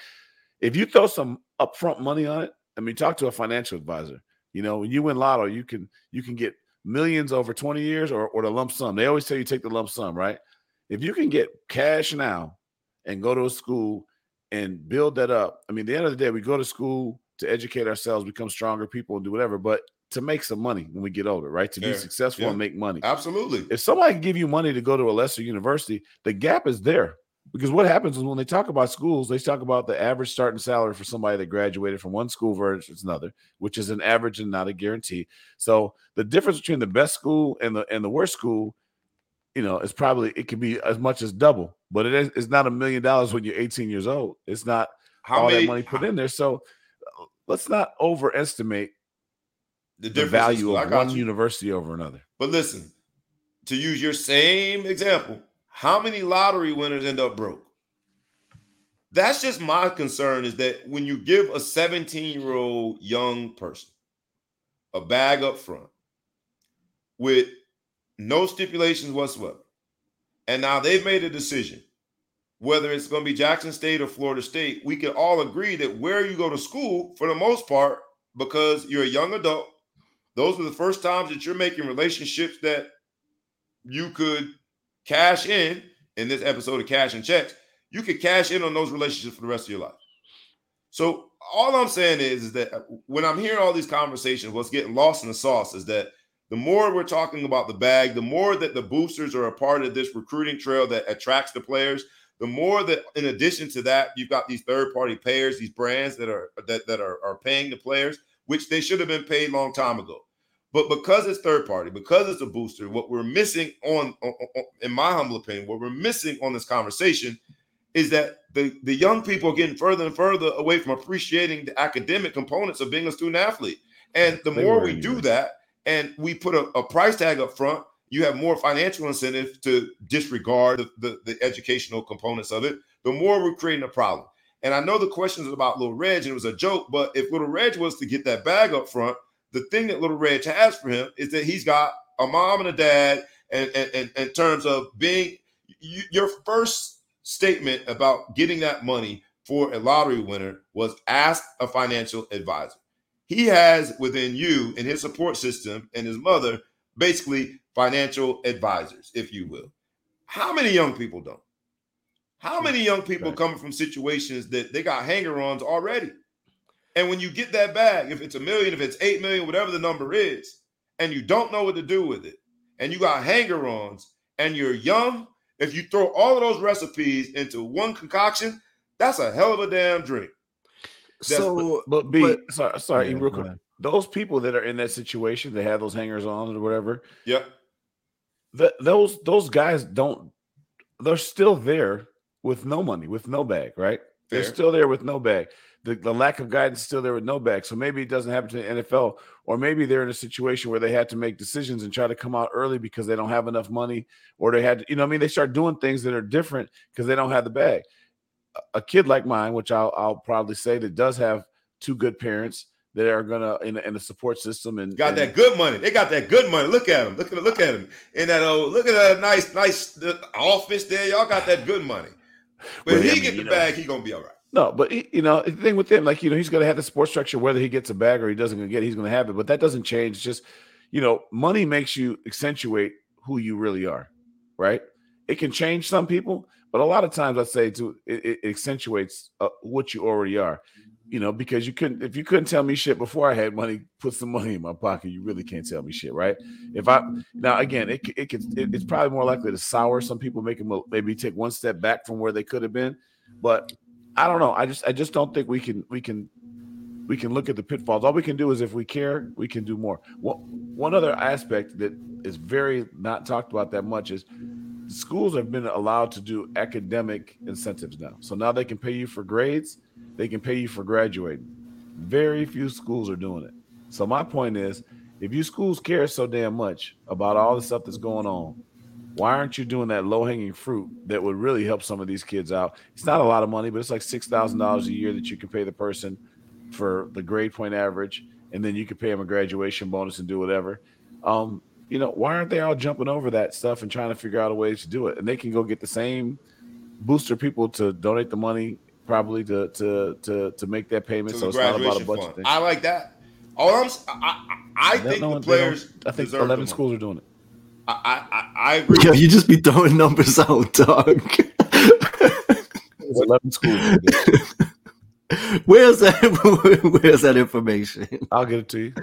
if you throw some upfront money on it i mean talk to a financial advisor. You know when you win lotto you can you can get millions over 20 years or, or the lump sum. They always tell you take the lump sum right? If you can get cash now and go to a school and build that up. I mean, at the end of the day, we go to school to educate ourselves, become stronger people, and do whatever. But to make some money when we get older, right? To Yeah, be successful yeah. and make money. Absolutely. If somebody can give you money to go to a lesser university, the gap is there. Because what happens is when they talk about schools, they talk about the average starting salary for somebody that graduated from one school versus another, which is an average and not a guarantee. So the difference between the best school and the and the worst school, you know, it's probably it could be as much as double, but it is it's not a million dollars when you're 18 years old. It's not How all many that money put in there. So uh, let's not overestimate the the value of one you. university over another. But listen, to use your same example, how many lottery winners end up broke? That's just my concern is that when you give a 17 year old young person a bag up front with no stipulations whatsoever, and now they've made a decision, whether it's going to be Jackson State or Florida State, we can all agree that where you go to school, for the most part, because you're a young adult, those are the first times that you're making relationships that you could cash in in this episode of Cash and Checks. You could cash in on those relationships for the rest of your life. So all I'm saying is, is that when I'm hearing all these conversations, what's getting lost in the sauce is that the more we're talking about the bag, the more that the boosters are a part of this recruiting trail that attracts the players, the more that in addition to that, you've got these third-party payers, these brands that are that, that are, are paying the players, which they should have been paid a long time ago. But because it's third party, because it's a booster, what we're missing on, on- on- in my humble opinion, what we're missing on this conversation is that the, the young people are getting further and further away from appreciating the academic components of being a student athlete. And the They more we do that and we put a, a price tag up front, you have more financial incentive to disregard the, the, the educational components of it, the more we're creating a problem. And I know the question is about Little Reg, and it was a joke, but if Little Reg was to get that bag up front, the thing that Little Reg has for him is that he's got a mom and a dad, and and, and in terms of being you, your first statement about getting that money for a lottery winner was ask a financial advisor. He has within you and his support system and his mother basically financial advisors, if you will. How many young people don't? How many young people Right. coming from situations that they got hanger-ons already? And when you get that bag, if it's a million, if it's eight million, whatever the number is, and you don't know what to do with it, and you got hanger-ons, and you're young, if you throw all of those recipes into one concoction, that's a hell of a damn drink. That's- So, But B, But- sorry, sorry, Yeah, real quick. Those people that are in that situation, they have those hangers on or whatever. Yep. th- those those guys don't they're still there with no money with no bag right? They're still there with no bag. The, the lack of guidance is still there with no bag. So maybe it doesn't happen to the nfl or maybe they're in a situation where they had to make decisions and try to come out early because they don't have enough money or they had to, you know i mean? They start doing things that are different because they don't have the bag A- kid like mine which i'll, I'll probably say that does have two good parents that are gonna in, a- in a support system and Got and- that good money. They got that good money. Look at them. Look at look at them. In that old look at that nice nice office there. Y'all got that good money. But Well, if I he mean, get the know. bag, he gonna be all right. No, but he- you know the thing with him, like you know, he's to have the sports structure whether he gets a bag or he doesn't get. it, He's to have it, but that doesn't change. It's just you know, money makes you accentuate who you really are, right? It can change some people, but a lot of times I say to it, it accentuates uh, what you already are. You know, because you couldn't if you couldn't tell me shit before I had money, put some money in my pocket. You really can't tell me shit, right? If I now again, it it could it, it's probably more likely to sour some people, make them maybe take one step back from where they could have been, but I don't know. I just I just don't think we can we can we can look at the pitfalls. All we can do is if we care, we can do more. One one other aspect that is very not talked about that much is schools have been allowed to do academic incentives now. So now they can pay you for grades, they can pay you for graduating. Very few schools are doing it. So my point is, if you schools care so damn much about all the stuff that's going on, why aren't you doing that low hanging fruit that would really help some of these kids out? It's not a lot of money, but it's like six thousand dollars a year that you can pay the person for the grade point average, and then you can pay them a graduation bonus and do whatever. Um, you know, why aren't they all jumping over that stuff and trying to figure out a way to do it? And they can go get the same booster people to donate the money, probably to to to to make that payment. So it's not about a bunch budget fund. thing. I like that. All I'm s- I, I, I No, think no, the players I think eleven schools are doing it. I, I I I agree. Yo, you just be throwing numbers out, dog. eleven schools. *laughs* *laughs* Where's that? *laughs* Where's that information? I'll get it to you.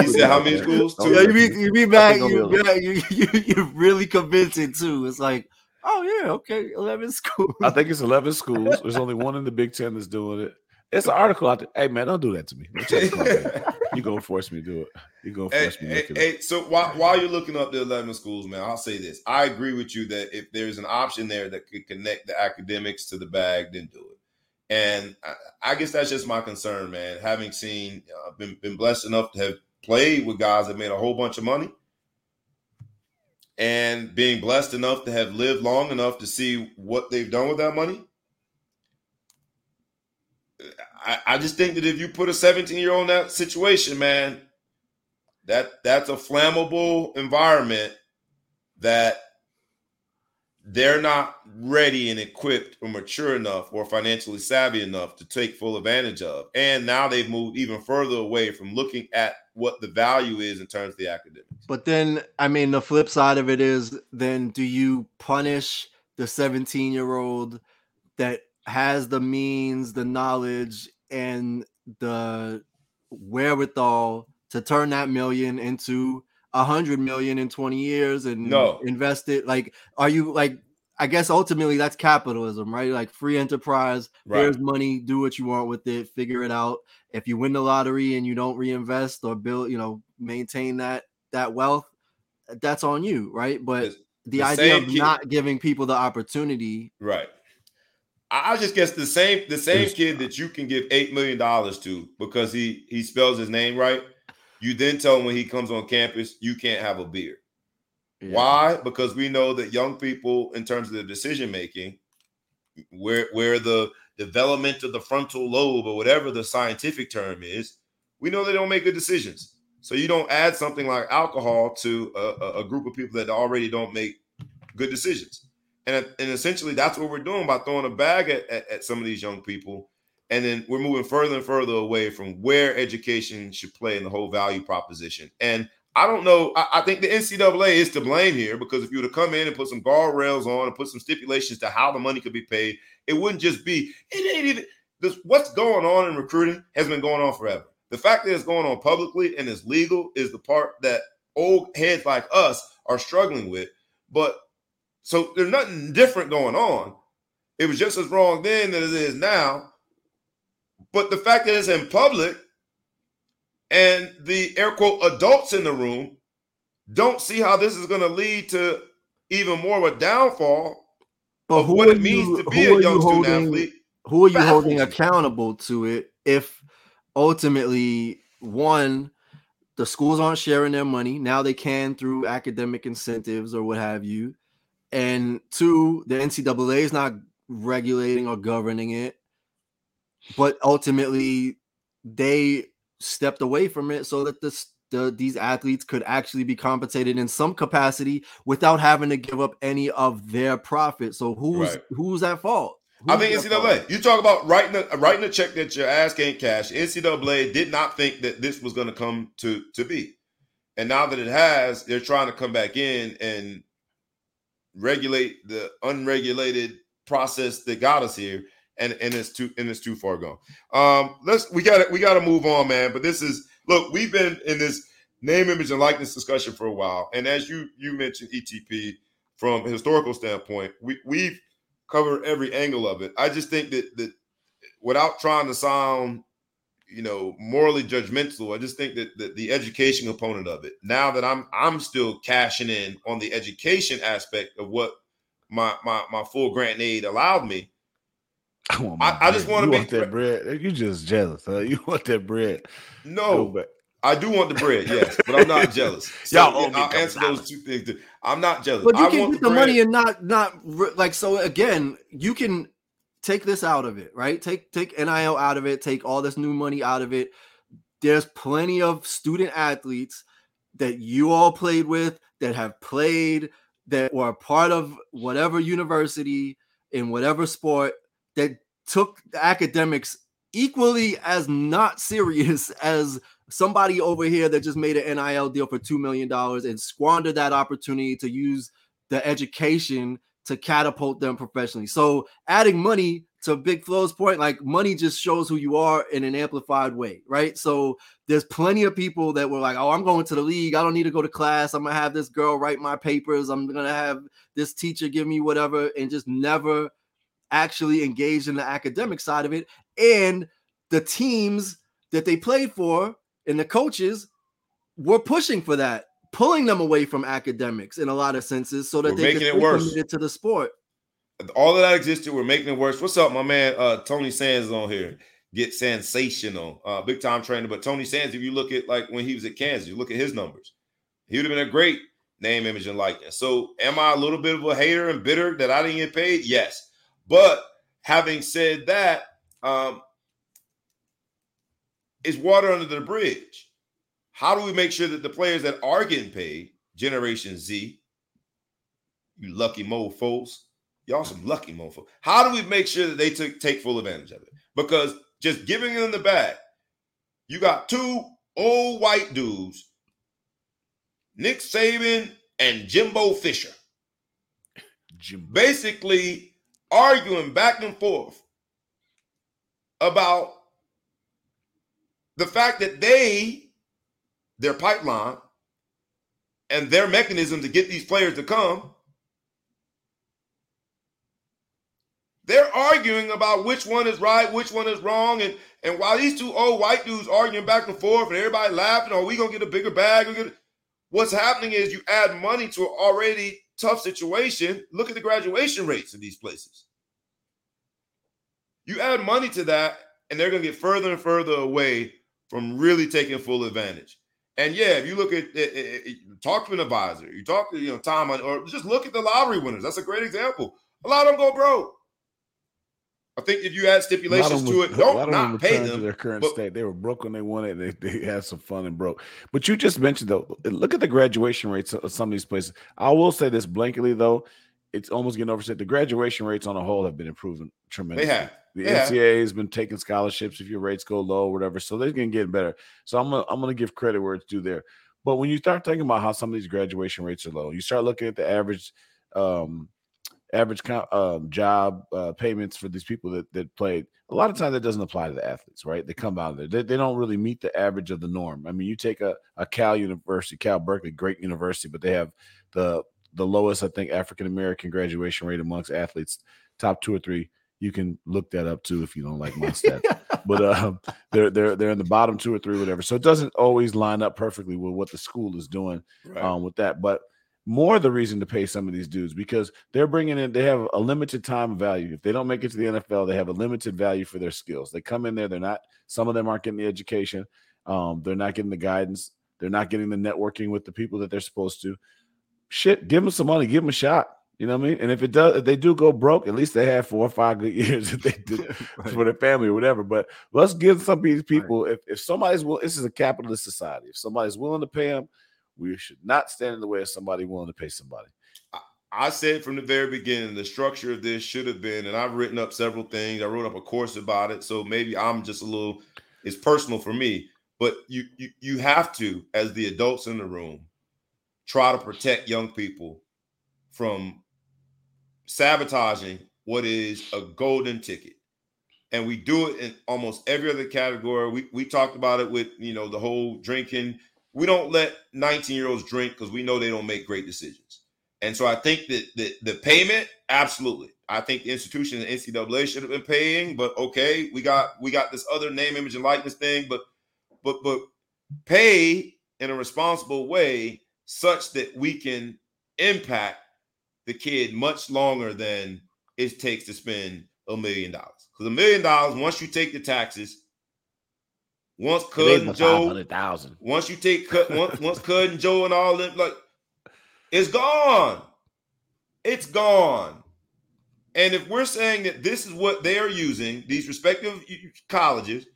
He said how many schools? Two. Yeah, you be you be back. You, be you, you, you're really convincing too. It's like, oh yeah, okay, eleven schools. I think it's eleven schools. There's only one in the Big Ten that's doing it. It's an article out there. Hey man, don't do that to me. Don't try to call me. *laughs* You gonna force me to do it. You gonna Hey, force me to hey, look it up. hey, so while, while you're looking up the 11 schools, man, I'll say this. I agree with you that if there's an option there that could connect the academics to the bag, then do it. And I, I guess that's just my concern, man. Having seen, uh, been, been blessed enough to have played with guys that made a whole bunch of money and being blessed enough to have lived long enough to see what they've done with that money. I, I just think that if you put a 17 year old in that situation, man, that that's a flammable environment that they're not ready and equipped or mature enough or financially savvy enough to take full advantage of. And now they've moved even further away from looking at what the value is in terms of the academics. But then, I mean, the flip side of it is, then do you punish the 17 year old that has the means, the knowledge, and the wherewithal to turn that million into a hundred million in 20 years and No. invest it? Like, are you like, I guess ultimately that's capitalism, right? Like free enterprise. Right. Here's money, do what you want with it, figure it out. If you win the lottery and you don't reinvest or build, you know, maintain that that wealth, that's on you, right? But The- the, the idea of kid- not giving people the opportunity, Right. I I just guess the same the same kid that you can give eight million dollars to because he he spells his name right. You then tell him when he comes on campus you can't have a beer. Yeah. Why? Because we know that young people, in terms of their decision making, where where the development of the frontal lobe or whatever the scientific term is, we know they don't make good decisions. So you don't add something like alcohol to a, a- a group of people that already don't make good decisions. And, and essentially that's what we're doing by throwing a bag at, at, at some of these young people. And then we're moving further and further away from where education should play in the whole value proposition. And I don't know. I, I think the NCAA is to blame here because if you were to come in and put some guardrails on and put some stipulations to how the money could be paid, it wouldn't just be, it ain't even this what's going on in recruiting has been going on forever. The fact that it's going on publicly and it's legal is the part that old heads like us are struggling with. But so there's nothing different going on. It was just as wrong then that it is now. But the fact that it's in public and the air quote adults in the room don't see how this is going to lead to even more of a downfall but of what it means you- to be a young you student athlete. Who are you baffles holding accountable to it if ultimately one the schools aren't sharing their money now they can through academic incentives or what have you and two the ncaa is not regulating or governing it but ultimately they stepped away from it so that this the, these athletes could actually be compensated in some capacity without having to give up any of their profit so who's Right. who's at fault I Who's think at fault? NCAA. You talk about writing a writing a check that your ass can't cash. NCAA did not think that this was going to come to to be, and now that it has, they're trying to come back in and regulate the unregulated process that got us here, and and it's too and it's too far gone. Um, let's we got we got to move on, man. But this is look, we've been in this name, image, and likeness discussion for a while, and as you you mentioned, ETP from a historical standpoint, we we've cover every angle of it. I just think that that without trying to sound, you know, morally judgmental, I just think that, that the education component of it. Now that I'm I'm still cashing in on the education aspect of what my my my full grant aid allowed me. *laughs* I, want my I- I just wanna be- want that bread. You just jealous, huh? *laughs* You want that bread? Go No, back. I do want the bread, yes, but I'm not jealous. *laughs* So, Y'all owe me I'll a couple answer those two things. too. I'm not jealous. But you I can want get the bread. money and not not like so again, you can take this out of it, right? Take take NIL out of it, take all this new money out of it. There's plenty of student athletes that you all played with that have played that were a part of whatever university in whatever sport that took academics equally as not serious *laughs* as somebody over here that just made an NIL deal for $2 million and squandered that opportunity to use the education to catapult them professionally. So adding money to Big Flow's point, like money just shows who you are in an amplified way, right? So there's plenty of people that were like, "Oh, I'm going to the league. I don't need to go to class. I'm gonna have this girl write my papers. I'm gonna have this teacher give me whatever," and just never actually engaged in the academic side of it. And the teams that they played for and the coaches were pushing for that, pulling them away from academics in a lot of senses, so that We're they making could it worse. to the sport. all of that existed. We're making it worse. What's up, my man? Uh, Tony Sands is on here. Get sensational, uh, big time trainer. But Tony Sands, if you look at like when he was at Kansas, you look at his numbers. He would have been a great name, image, and likeness. So, am I a little bit of a hater and bitter that I didn't get paid? Yes. But having said that, um, it's water under the bridge. How do we make sure that the players that are getting paid, Generation Z, you lucky mofos, y'all some lucky mofos. How do we make sure that they took take full advantage of it? Because just giving them the bag, you got two old white dudes, Nick Saban and Jimbo Fisher, Jim. basically arguing back and forth about the fact that they, their pipeline, and their mechanism to get these players to come, they're arguing about which one is right, which one is wrong, and and while these two old white dudes arguing back and forth, and everybody laughing, are we gonna get a bigger bag? What's happening is you add money to already tough situation. Look at the graduation rates in these places. You add money to that, and they're gonna get further and further away from really taking full advantage. And yeah, if you look at it, it- it- talk to an advisor, you talk to you know Tom, or just look at the lottery winners. That's a great example. A lot of them go broke. I think if you add A lot of stipulations to it, don't *laughs* them not pay returned to them. their current but- state. They were broke when they won it. They, they had some fun and broke. But you just mentioned though, look at the graduation rates of some of these places. I will say this blankly though, it's almost getting oversaid. The graduation rates on a whole have been improving They tremendously. have. The They have. NCAA has been taking scholarships if your rates go low or whatever. So they're gonna get better. So I'm gonna I'm gonna give credit where it's due there. But when you start thinking about how some of these graduation rates are low, you start looking at the average um average count, um, job uh, payments for these people that, that played. A lot of times that doesn't apply to the athletes, right? They come out of there. They, they don't really meet the average of the norm. I mean, you take a, a Cal University, Cal Berkeley, great university, but they have the the lowest, I think, African American graduation rate amongst athletes, top two or three. You can look that up too if you don't like my stats. *laughs* but um, they're they're they're in the bottom two or three, whatever. So it doesn't always line up perfectly with what the school is doing Right. um, with that. But more the reason to pay some of these dudes because they're bringing in, they have a limited time value. If they don't make it to the NFL, they have a limited value for their skills. They come in there, they're not, some of them aren't getting the education, um, they're not getting the guidance, they're not getting the networking with the people that they're supposed to. Shit, give them some money, give them a shot. You know what I mean? And if it does, if they do go broke, at least they have four or five good *laughs* years if they do *laughs* Right. for their family or whatever. But let's give some of these people, if, if somebody's will, this is a capitalist society. If somebody's willing to pay them, we should not stand in the way of somebody willing to pay somebody. I said from the very beginning, the structure of this should have been, and I've written up several things. I wrote up a course about it, so maybe I'm just a little. It's personal for me, but you you you have to, as the adults in the room, try to protect young people from sabotaging what is a golden ticket. And we do it in almost every other category. We we talked about it with you know the whole drinking. We don't let 19 year olds drink because we know they don't make great decisions. And so I think that the, the payment, absolutely. I think the institution, the NCAA should have been paying, but okay, we got we got this other name, image, and likeness thing, but but but pay in a responsible way such that we can impact the kid much longer than it takes to spend a million dollars. Because a million dollars, once you take the taxes, once Cud and Joe, once you take cut *laughs* once once Cud and Joe and all them, like it's gone. It's gone. And if we're saying that this is what they're using, these respective colleges,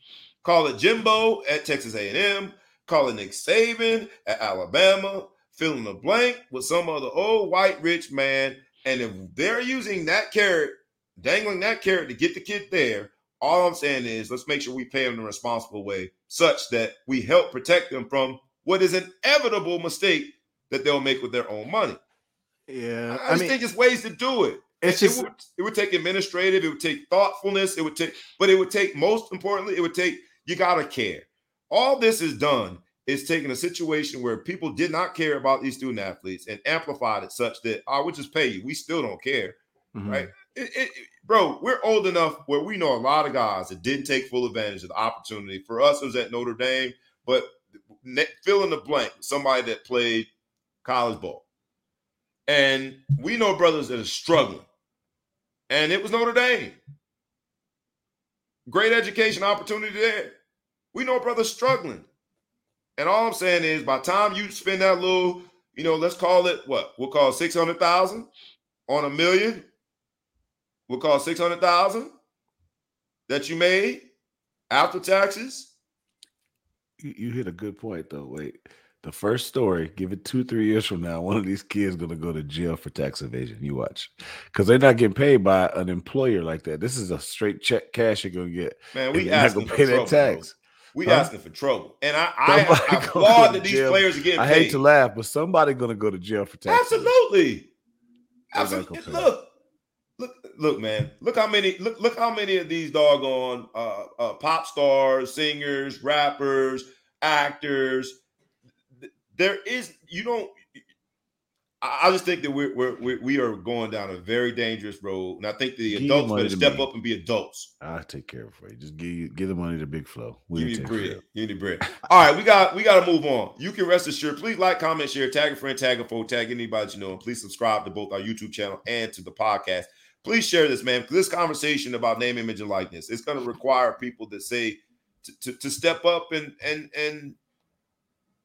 call it Jimbo at Texas A&M, call it Nick Saban at Alabama, fill in the blank with some other old white rich man. And if they're using that carrot, dangling that carrot to get the kid there, all I'm saying is let's make sure we pay them in a responsible way, such that we help protect them from what is an inevitable mistake that they'll make with their own money. Yeah, I, just think it's ways to do it. it's it, just would, it would take administrative, it would take thoughtfulness, it would take, but it would take most importantly, it would take you gotta care. All this is done is taking a situation where people did not care about these student athletes and amplified it such that I would just pay you. We still don't care, Mhm. right? It, it, bro, we're old enough where we know a lot of guys that didn't take full advantage of the opportunity. For us, it was at Notre Dame, but fill in the blank, somebody that played college ball. And we know brothers that are struggling. And it was Notre Dame. Great education opportunity there. We know brothers struggling. And all I'm saying is by time you spend that little, you know, let's call it what? We'll call it 600,000 on a million. We'll call 600,000 that you made after taxes. You, you hit a good point though. Wait, the first story, give it two, three years from now, one of these kids gonna go to jail for tax evasion. You watch, because they're not getting paid by an employer like that. This is a straight check cash you're gonna get. Man, we asking for pay trouble, that bro. tax. We Huh? asking for trouble. And I, I, *laughs* I applaud that these jail. players are getting I paid. hate to laugh, but somebody gonna go to jail for tax. Absolutely. Absolutely. Look, look, look, man. Look how many look, look how many of these doggone uh, uh pop stars, singers, rappers, actors. There is you don't I I just think that we're, we're, we're going down a very dangerous road, and I think the Give adults better step me. up and be adults. I'll take care of it for you. Just give you give the money to Big Flow. We'll Give me bread. Give me bread. All right, we got we got to move on. You can rest assured. Please like, comment, share, tag a friend, tag a foe, tag anybody you know, and please subscribe to both our YouTube channel and to the podcast. Please share this, man. This conversation about name, image, and likeness it's going to require people to say to, to, to step up and and and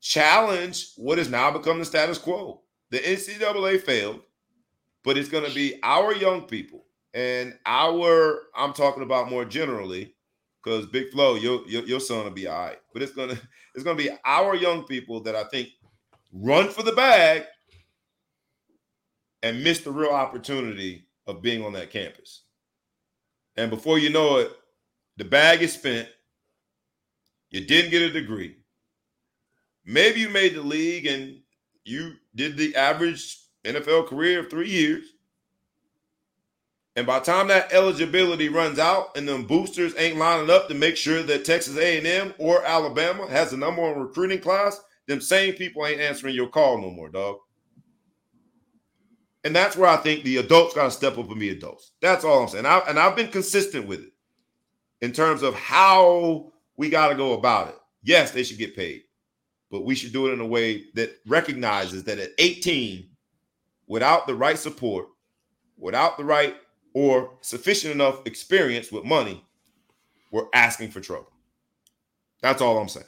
challenge what has now become the status quo. The NCAA failed, but it's going to be our young people and our. I'm talking about more generally because Big Flo, your, your your son will be all right. But it's gonna it's gonna be our young people that I think run for the bag and miss the real opportunity of being on that campus. And before you know it, the bag is spent. You didn't get a degree. Maybe you made the league and you did the average NFL career of three years. And by the time that eligibility runs out and them boosters ain't lining up to make sure that Texas A&M or Alabama has the number one recruiting class, them same people ain't answering your call no more, dog. And that's where I think the adults got to step up and be adults. That's all I'm saying. I, and I've been consistent with it in terms of how we got to go about it. Yes, they should get paid, but we should do it in a way that recognizes that at 18, without the right support, without the right or sufficient enough experience with money, we're asking for trouble. That's all I'm saying.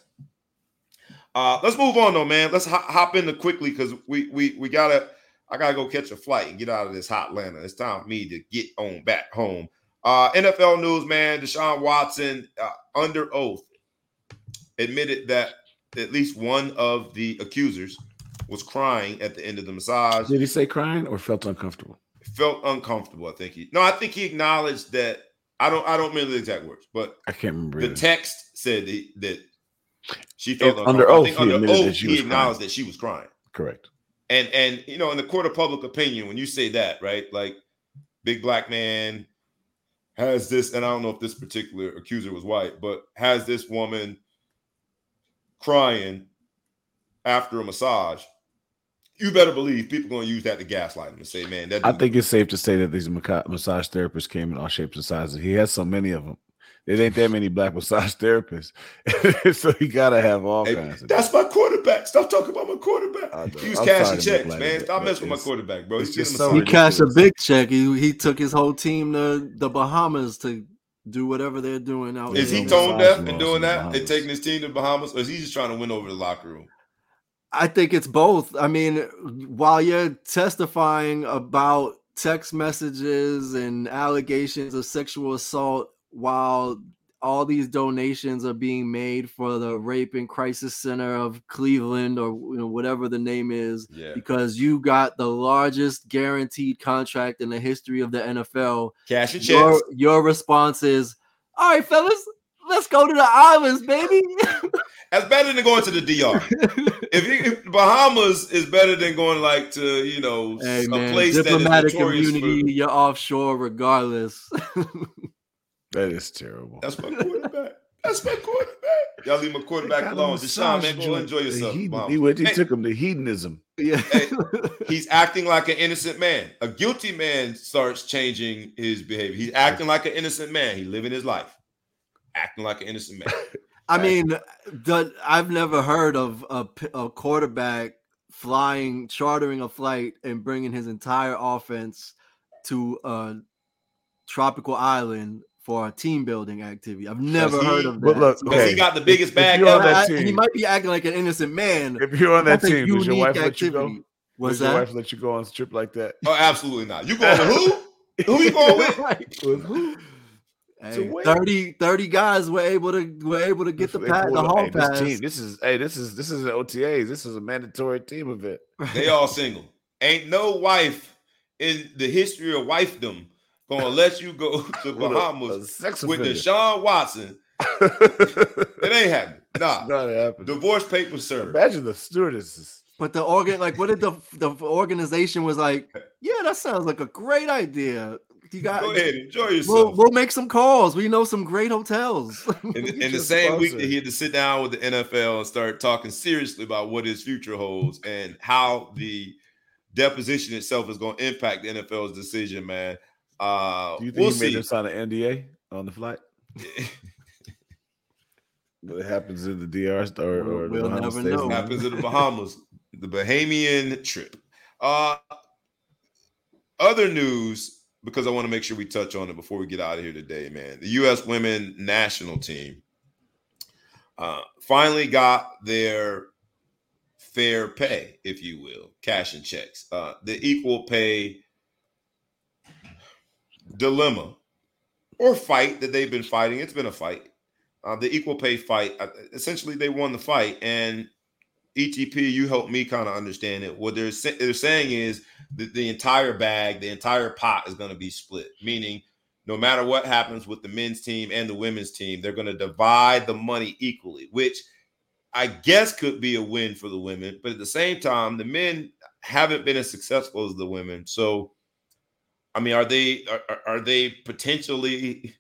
Uh, let's move on though, man. Let's hop, hop into quickly because we we we gotta. I gotta go catch a flight and get out of this hot Atlanta. It's time for me to get on back home. Uh, NFL news, man. Deshaun Watson, uh, under oath, admitted that at least one of the accusers was crying at the end of the massage Did he say crying or felt uncomfortable? felt uncomfortable. I think he no, I think he acknowledged that. I don't I don't remember the exact words, but I can't remember. the either. text said that, that she felt under uncomfortable. I oath, think he under admitted that oath she he acknowledged crying. that she was crying. Correct. And and you know, in the court of public opinion, when you say that, right? Like big black man has this, and I don't know if this particular accuser was white, but has this woman crying after a massage. You better believe people going to use that to gaslight him and say, "Man, that." I think it's safe to say that these massage therapists came in all shapes and sizes. He has so many of them. There ain't that many black massage therapists, *laughs* so he gotta have all Hey, kinds. Of that's my quarterback. Stop talking about my quarterback. I know. He was cashing sorry to make checks, man. it, Stop messing with my quarterback, bro. He's it's just so He massage. cashed a big check. He he took his whole team to the Bahamas to do whatever they're doing out Is there. he Yeah, tone deaf and doing in the that and taking his team to Bahamas, or is he just trying to win over the locker room? I think it's both. I mean, while you're testifying about text messages and allegations of sexual assault, while all these donations are being made for the Rape and Crisis Center of Cleveland or you know, whatever the name is, Yeah, because you got the largest guaranteed contract in the history of the NFL. cash your Your, checks. your response is, all right, fellas, let's go to the islands, baby. *laughs* That's better than going to the DR. *laughs* if, you, if Bahamas is better than going like to you know Hey a man, place diplomatic that is community, for. you're offshore regardless. *laughs* That is terrible. That's my quarterback. That's my quarterback. Y'all leave my quarterback alone. Deshaun, man, massage go joint. enjoy yourself. He, Bahamas. he, went, he Hey, took him to hedonism. yeah. Hey, he's acting like an innocent man. A guilty man starts changing his behavior. He's acting like an innocent man. He's living his life, acting like an innocent man. *laughs* I mean, the, I've never heard of a, a quarterback flying, chartering a flight, and bringing his entire offense to a tropical island for a team building activity. I've never he- heard of that. But look, Because Okay. he got the biggest If bag you're on ever. that I- he might be acting like an innocent man. If you're on that team, does your unique wife let you go? activity. What's does your wife let you go on a trip like that? Oh, absolutely not. You going with who? Who you going with? *laughs* With who? Hey, 30, 30 guys were able to were able to get the They pat, the hall hey, this pass. team, this is hey, this is this is an OTAs. This is a mandatory team event. They all single. Ain't no wife in the history of wifedom gonna let you go *laughs* to What a- Bahamas a sex with offender. Deshaun Watson. *laughs* It ain't happening. Nah. Not happening. Divorce papers served. Imagine the stewardesses. But the organ, like, what did the the organization was like? Yeah, that sounds like a great idea. You got. Go ahead, enjoy We'll, yourself. we'll make some calls. We know some great hotels. in, You in the just same week sponsor that he had to sit down with the NFL and start talking seriously about what his future holds and how the deposition itself is going to impact the NFL's decision, man. Uh, Do you think we'll he made see. them sign an NDA on the flight? *laughs* What happens in the DR or, or We'll Bahamas never stays know. happens in the *laughs* Bahamas, the Bahamian trip. Uh, other news, because I want to make sure we touch on it before we get out of here today, man. The U.S. women national team uh, finally got their fair pay, if you will, cash and checks. Uh, the equal pay dilemma or fight that they've been fighting. It's been a fight. Uh, the equal pay fight. Uh, essentially, they won the fight, and ETP, you helped me kind of understand it. What they're sa- they're saying is that the entire bag, the entire pot, is going to be split. Meaning, no matter what happens with the men's team and the women's team, they're going to divide the money equally, which I guess could be a win for the women. But at the same time, the men haven't been as successful as the women. So, I mean, are they are, are- they potentially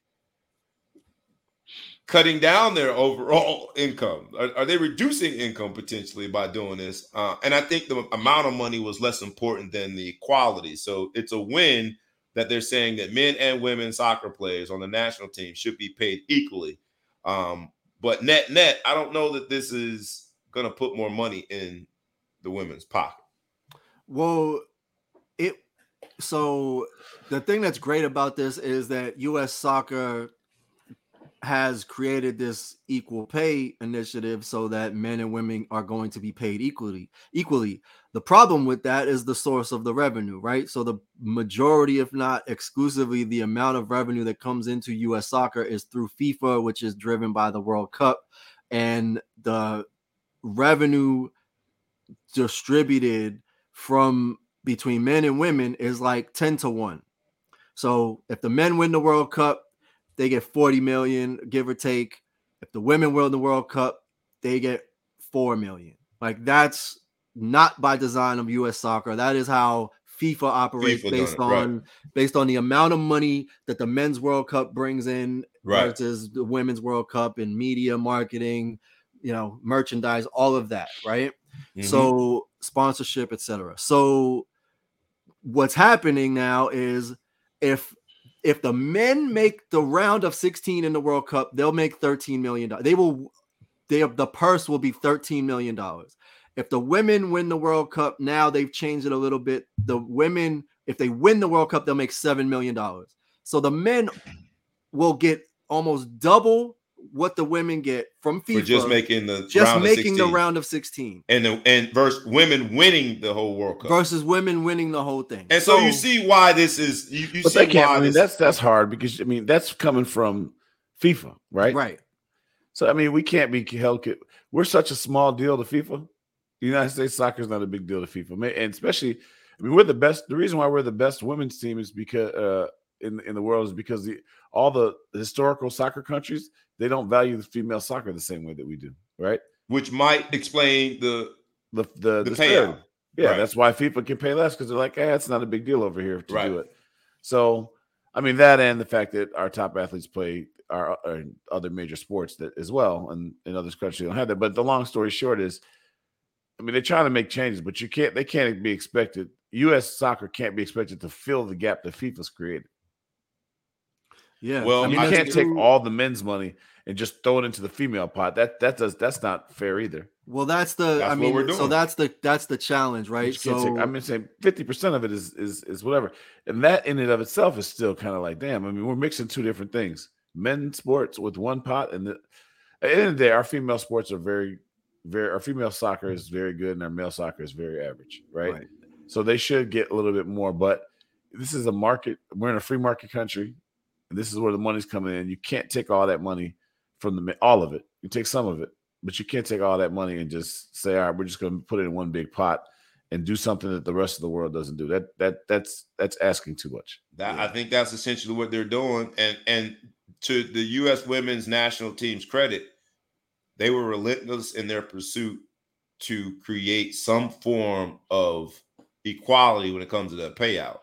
cutting down their overall income? Are, are they reducing income potentially by doing this? Uh, and I think the amount of money was less important than the quality. So it's a win that they're saying that men and women soccer players on the national team should be paid equally. Um, but net net, I don't know that this is going to put more money in the women's pocket. Well, so the thing that's great about this is that US soccer has created this equal pay initiative so that men and women are going to be paid equally equally. The problem with that is the source of the revenue right? So the majority if not exclusively the amount of revenue that comes into US soccer is through FIFA which is driven by the World Cup. And the revenue distributed from between men and women is like 10 to 1. So if the men win the World Cup, they get 40 million, give or take. If the women win the World Cup, they get 4 million. Like that's not by design of US soccer. That is how FIFA operates FIFA based it, right. on based on the amount of money that the men's World Cup brings in Right. versus the women's World Cup in media, marketing, you know, merchandise, all of that, right? Mhm. so sponsorship etc so what's happening now is if if the men make the round of 16 in the world cup they'll make 13 million dollars. They will they the purse will be 13 million dollars. If the women win the world cup now they've changed it a little bit. The women if they win the world cup they'll make 7 million dollars. So the men will get almost double what the women get from FIFA for just making the just round making of the 16. round of 16 and the, and versus women winning the whole World Cup. versus women winning the whole thing. and so, you see why this is you, you But see they can't. why I mean, this that's that's hard because I mean that's coming from FIFA, right? right. So I mean, we can't be held. We're such a small deal to FIFA. The United States soccer is not a big deal to FIFA, and especially, I mean, we're the best. The reason why we're the best women's team is because uh, in in the world is because the all the historical soccer countries they don't value the female soccer the same way that we do, right? which might explain the the the, the disparity. payout. Yeah, Right. that's why FIFA can pay less because they're like, eh, it's not a big deal over here to Right. do it. So, I mean, that and the fact that our top athletes play our, our other major sports that as well, and in other countries they don't have that. But the long story short is, I mean, they're trying to make changes, but you can't. They can't be expected. U.S. soccer can't be expected to fill the gap that FIFA's created. Yeah. Well, I mean, you can't take true. all the men's money and just throw it into the female pot. That that does that's not fair either. Well, that's the. That's I mean, we're so that's the that's the challenge, right? So take- I'm saying fifty percent of it is is is whatever, and that in and of itself is still kind of like, damn. I mean, we're mixing two different things: men's sports with one pot, and the, at the end of the day, our female sports are very, very. Our female soccer is very good, and our male soccer is very average, right? Right. So they should get a little bit more, but this is a market. We're in a free market country, and this is where the money's coming in. You can't take all that money from the all of it. You take some of it, but you can't take all that money and just say, all right, we're just going to put it in one big pot and do something that the rest of the world doesn't do. That that that's that's asking too much. That Yeah. I think that's essentially what they're doing. And and to the U.S. women's national team's credit, they were relentless in their pursuit to create some form of equality when it comes to the payout.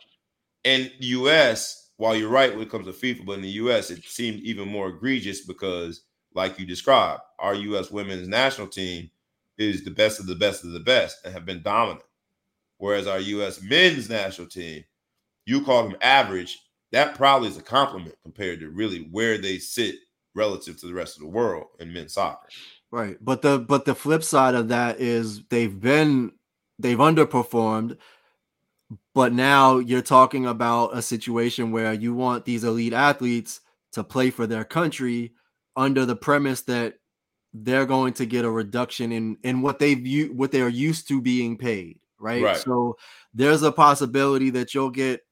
And the U.S., while you're right when it comes to FIFA, but in the U.S., it seemed even more egregious because, like you described, our U.S. women's national team is the best of the best of the best and have been dominant. Whereas our U.S. men's national team, you call them average, that probably is a compliment compared to really where they sit relative to the rest of the world in men's soccer. Right. But the but the flip side of that is they've been they've underperformed. But now you're talking about a situation where you want these elite athletes to play for their country under the premise that they're going to get a reduction in in what they've what they're used to being paid, right? Right. So there's a possibility that you'll get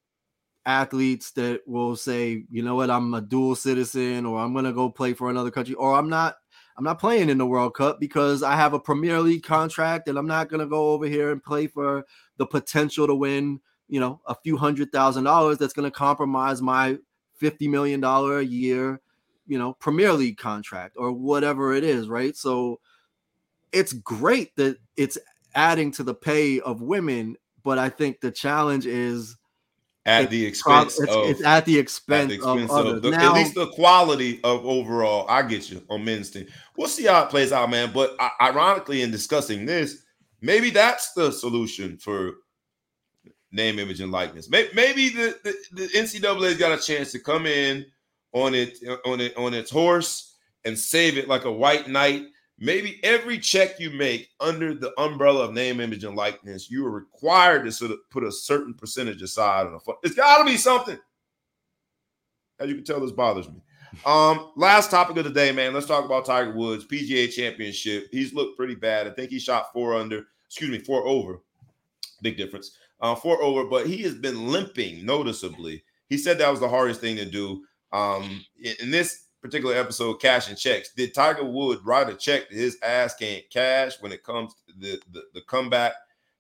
athletes that will say, you know what, I'm a dual citizen, or I'm gonna go play for another country, or I'm not I'm not playing in the World Cup because I have a Premier League contract and I'm not going to go over here and play for the potential to win, you know, a few hundred thousand dollars that's going to compromise my 50 million dollar a year, you know, Premier League contract or whatever it is, right? So it's great that it's adding to the pay of women, but I think the challenge is At the expense it's, of it's at the expense, at the expense of of, the, now, at least the quality of overall. I get you on men's team. We'll see how it plays out, man. But I, ironically, in discussing this, maybe that's the solution for name, image, and likeness. Maybe, maybe the, the, the NCAA's got a chance to come in on it on it on its horse and save it like a white knight. Maybe every check you make under the umbrella of name, image, and likeness, you are required to sort of put a certain percentage aside on a fund. It's got to be something. As you can tell, this bothers me. Um, last topic of the day, man. Let's talk about Tiger Woods PGA Championship. He's looked pretty bad. I think he shot four under. Excuse me, four over. Big difference. Uh, four over, but he has been limping noticeably. He said that was the hardest thing to do. Um, in this particular episode, cash and checks. Did Tiger Wood write a check that his ass can't cash when it comes to the, the, the comeback?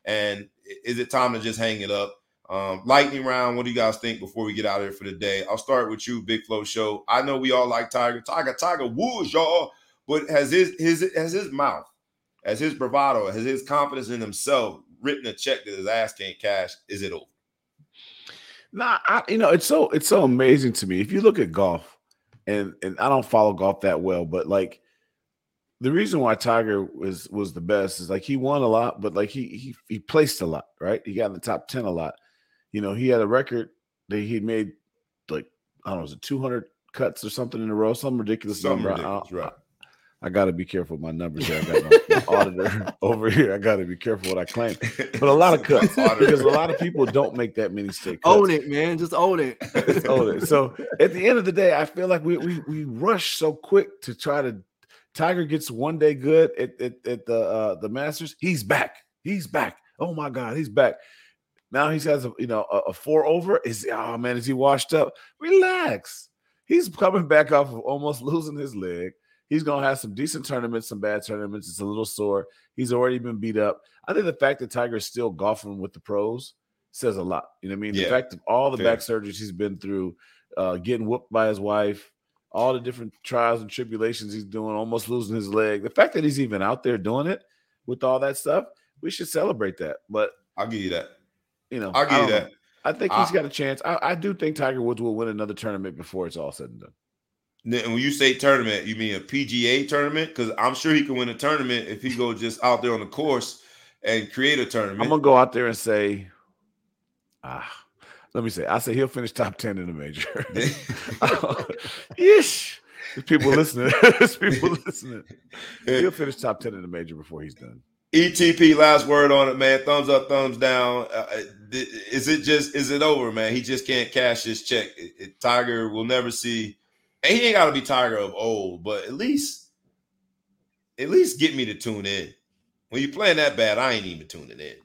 And is it time to just hang it up? Um, lightning round. What do you guys think before we get out of here for the day? I'll start with you, Big Flow Show. I know we all like Tiger, Tiger, Tiger Woods, y'all. But has his his has his mouth, has his bravado, has his confidence in himself written a check that his ass can't cash? Is it over? Nah, I, you know, it's so it's so amazing to me. If you look at golf, and and I don't follow golf that well, but like the reason why Tiger was was the best is like he won a lot, but like he he he placed a lot, right? He got in the top ten a lot. You know, he had a record that he made like I don't know, was it two hundred cuts or something in a row, some ridiculous Something number. I- right? I got to be careful with my numbers here. I got my, *laughs* my auditor *laughs* over here. I got to be careful what I claim. But a lot of cuts *laughs* because a lot of people don't make that many straight cuts. own it, man. Just own it. Just own it. So at the end of the day, I feel like we we we rush so quick to try to. Tiger gets one day good at, at, at the uh, the Masters. He's back. He's back. Oh my God, he's back. Now he has a you know a, a four over. Is oh man, is he washed up? Relax. He's coming back off of almost losing his leg. He's gonna have some decent tournaments, some bad tournaments. It's a little sore. He's already been beat up. I think the fact that Tiger is still golfing with the pros says a lot. You know what I mean? The fact of all the Fair. back surgeries he's been through, uh, getting whooped by his wife, all the different trials and tribulations he's doing, almost losing his leg. The fact that he's even out there doing it with all that stuff, we should celebrate that. But I'll give you that. you know, I'll give you that. I think he's I- got a chance. I, I do think Tiger Woods will win another tournament before it's all said and done. Then when you say tournament, you mean a PGA tournament? Because I'm sure he can win a tournament if he go just out there on the course and create a tournament. I'm gonna go out there and say, ah, let me say, I say he'll finish top ten in the major. *laughs* *laughs* Yeesh. There's people listening. *laughs* There's people listening. He'll finish top ten in the major before he's done. ETP, last word on it, man. Thumbs up, thumbs down. Uh, uh, is it just is it over, man? He just can't cash his check. It- it- Tiger will never see. And he ain't got to be Tiger of old, but at least, at least get me to tune in. When you're playing that bad, I ain't even tuning in.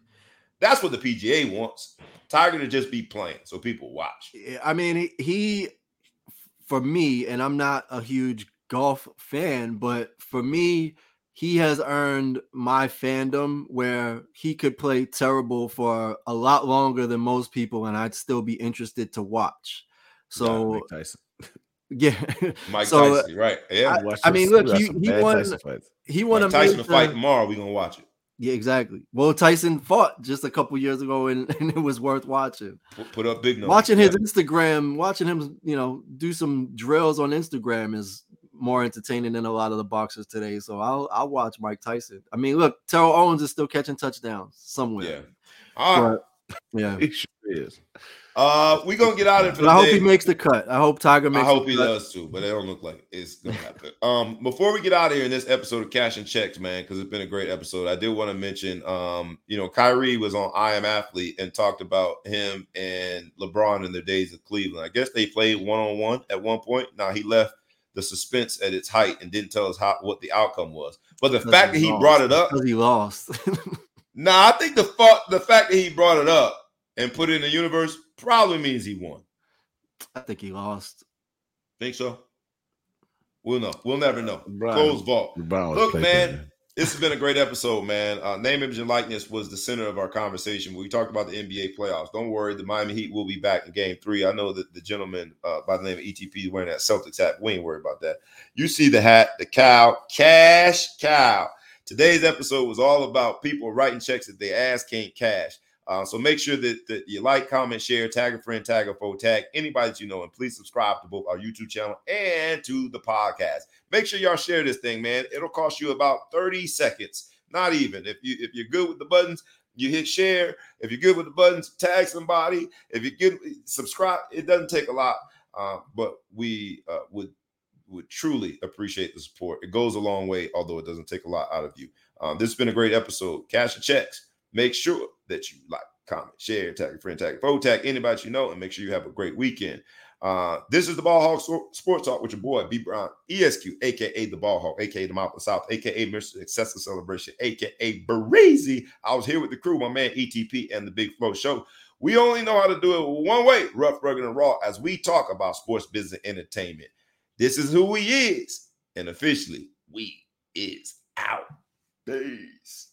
That's what the PGA wants. Tiger to just be playing so people watch. I mean, he, he, for me, and I'm not a huge golf fan, but for me, he has earned my fandom where he could play terrible for a lot longer than most people, and I'd still be interested to watch. So, Mike Tyson. *laughs* yeah, Mike So, Tyson, right? Yeah, Watch I some- mean, look, he- he won- he won Mike a Tyson major- fight tomorrow. We gonna watch it. Yeah, exactly. Well, Tyson fought just a couple years ago, and, *laughs* and it was worth watching. Put, put up big numbers. watching his Yeah. Instagram, watching him, you know, do some drills on Instagram is more entertaining than a lot of the boxers today. So I'll I'll watch Mike Tyson. I mean, look, Terrell Owens is still catching touchdowns Yeah. somewhere. All right. But, yeah. *laughs* He sure is. Uh, we gonna get out of it I hope he makes the cut. I hope Tiger makes I hope the he cut. does too, but it don't look like it's gonna happen. um, before we get out of here in this episode of Cash and Checks, man, because it's been a great episode. I did want to mention, um, you know, Kyrie was on I Am Athlete and talked about him and LeBron in their days of Cleveland. I guess they played one on one at one point. Now he left the suspense at its height and didn't tell us how what the outcome was. But the fact that he lost. brought it up, because he lost. *laughs* nah, I think the fa- the fact that he brought it up and put it in the universe probably means he won. I think he lost. Think so? We'll know. We'll never know. Brian- Closed vault. LeBron Look, man, there. This has been a great episode, man. Uh, name, image, and likeness was the center of our conversation. We talked about the NBA playoffs. Don't worry, the Miami Heat will be back in Game Three. I know that the gentleman uh, by the name of ETP is wearing that Celtics hat. We ain't worried about that. You see the hat, the cow, cash cow. Today's episode was all about people writing checks that they ass can't cash. Uh, so make sure that, that you like, comment, share, tag a friend, tag a foe, tag anybody that you know, and please subscribe to both our YouTube channel and to the podcast. Make sure y'all share this thing, man. It'll cost you about 30 seconds. Not even. If you if you're good with the buttons, you hit share. If you're good with the buttons, tag somebody. If you get subscribe, it doesn't take a lot. Uh, but we uh, would would truly appreciate the support. It goes a long way, although it doesn't take a lot out of you. Um, this has been a great episode. Cash and checks. Make sure that you like, comment, share, tag a friend, tag a foe, tag anybody you know, and make sure you have a great weekend. Uh, this is the Ball Hawk Sports Talk with your boy B Brown, ESQ, aka the Ball Hawk, aka the Mouth of South, aka Mr. Excessive Celebration, aka Breezy. I was here with the crew, my man ETP, and the Big Flow Show. We only know how to do it one way, rough, rugged, and raw, as we talk about sports business and entertainment. This is who we is, and officially, we is out. Peace.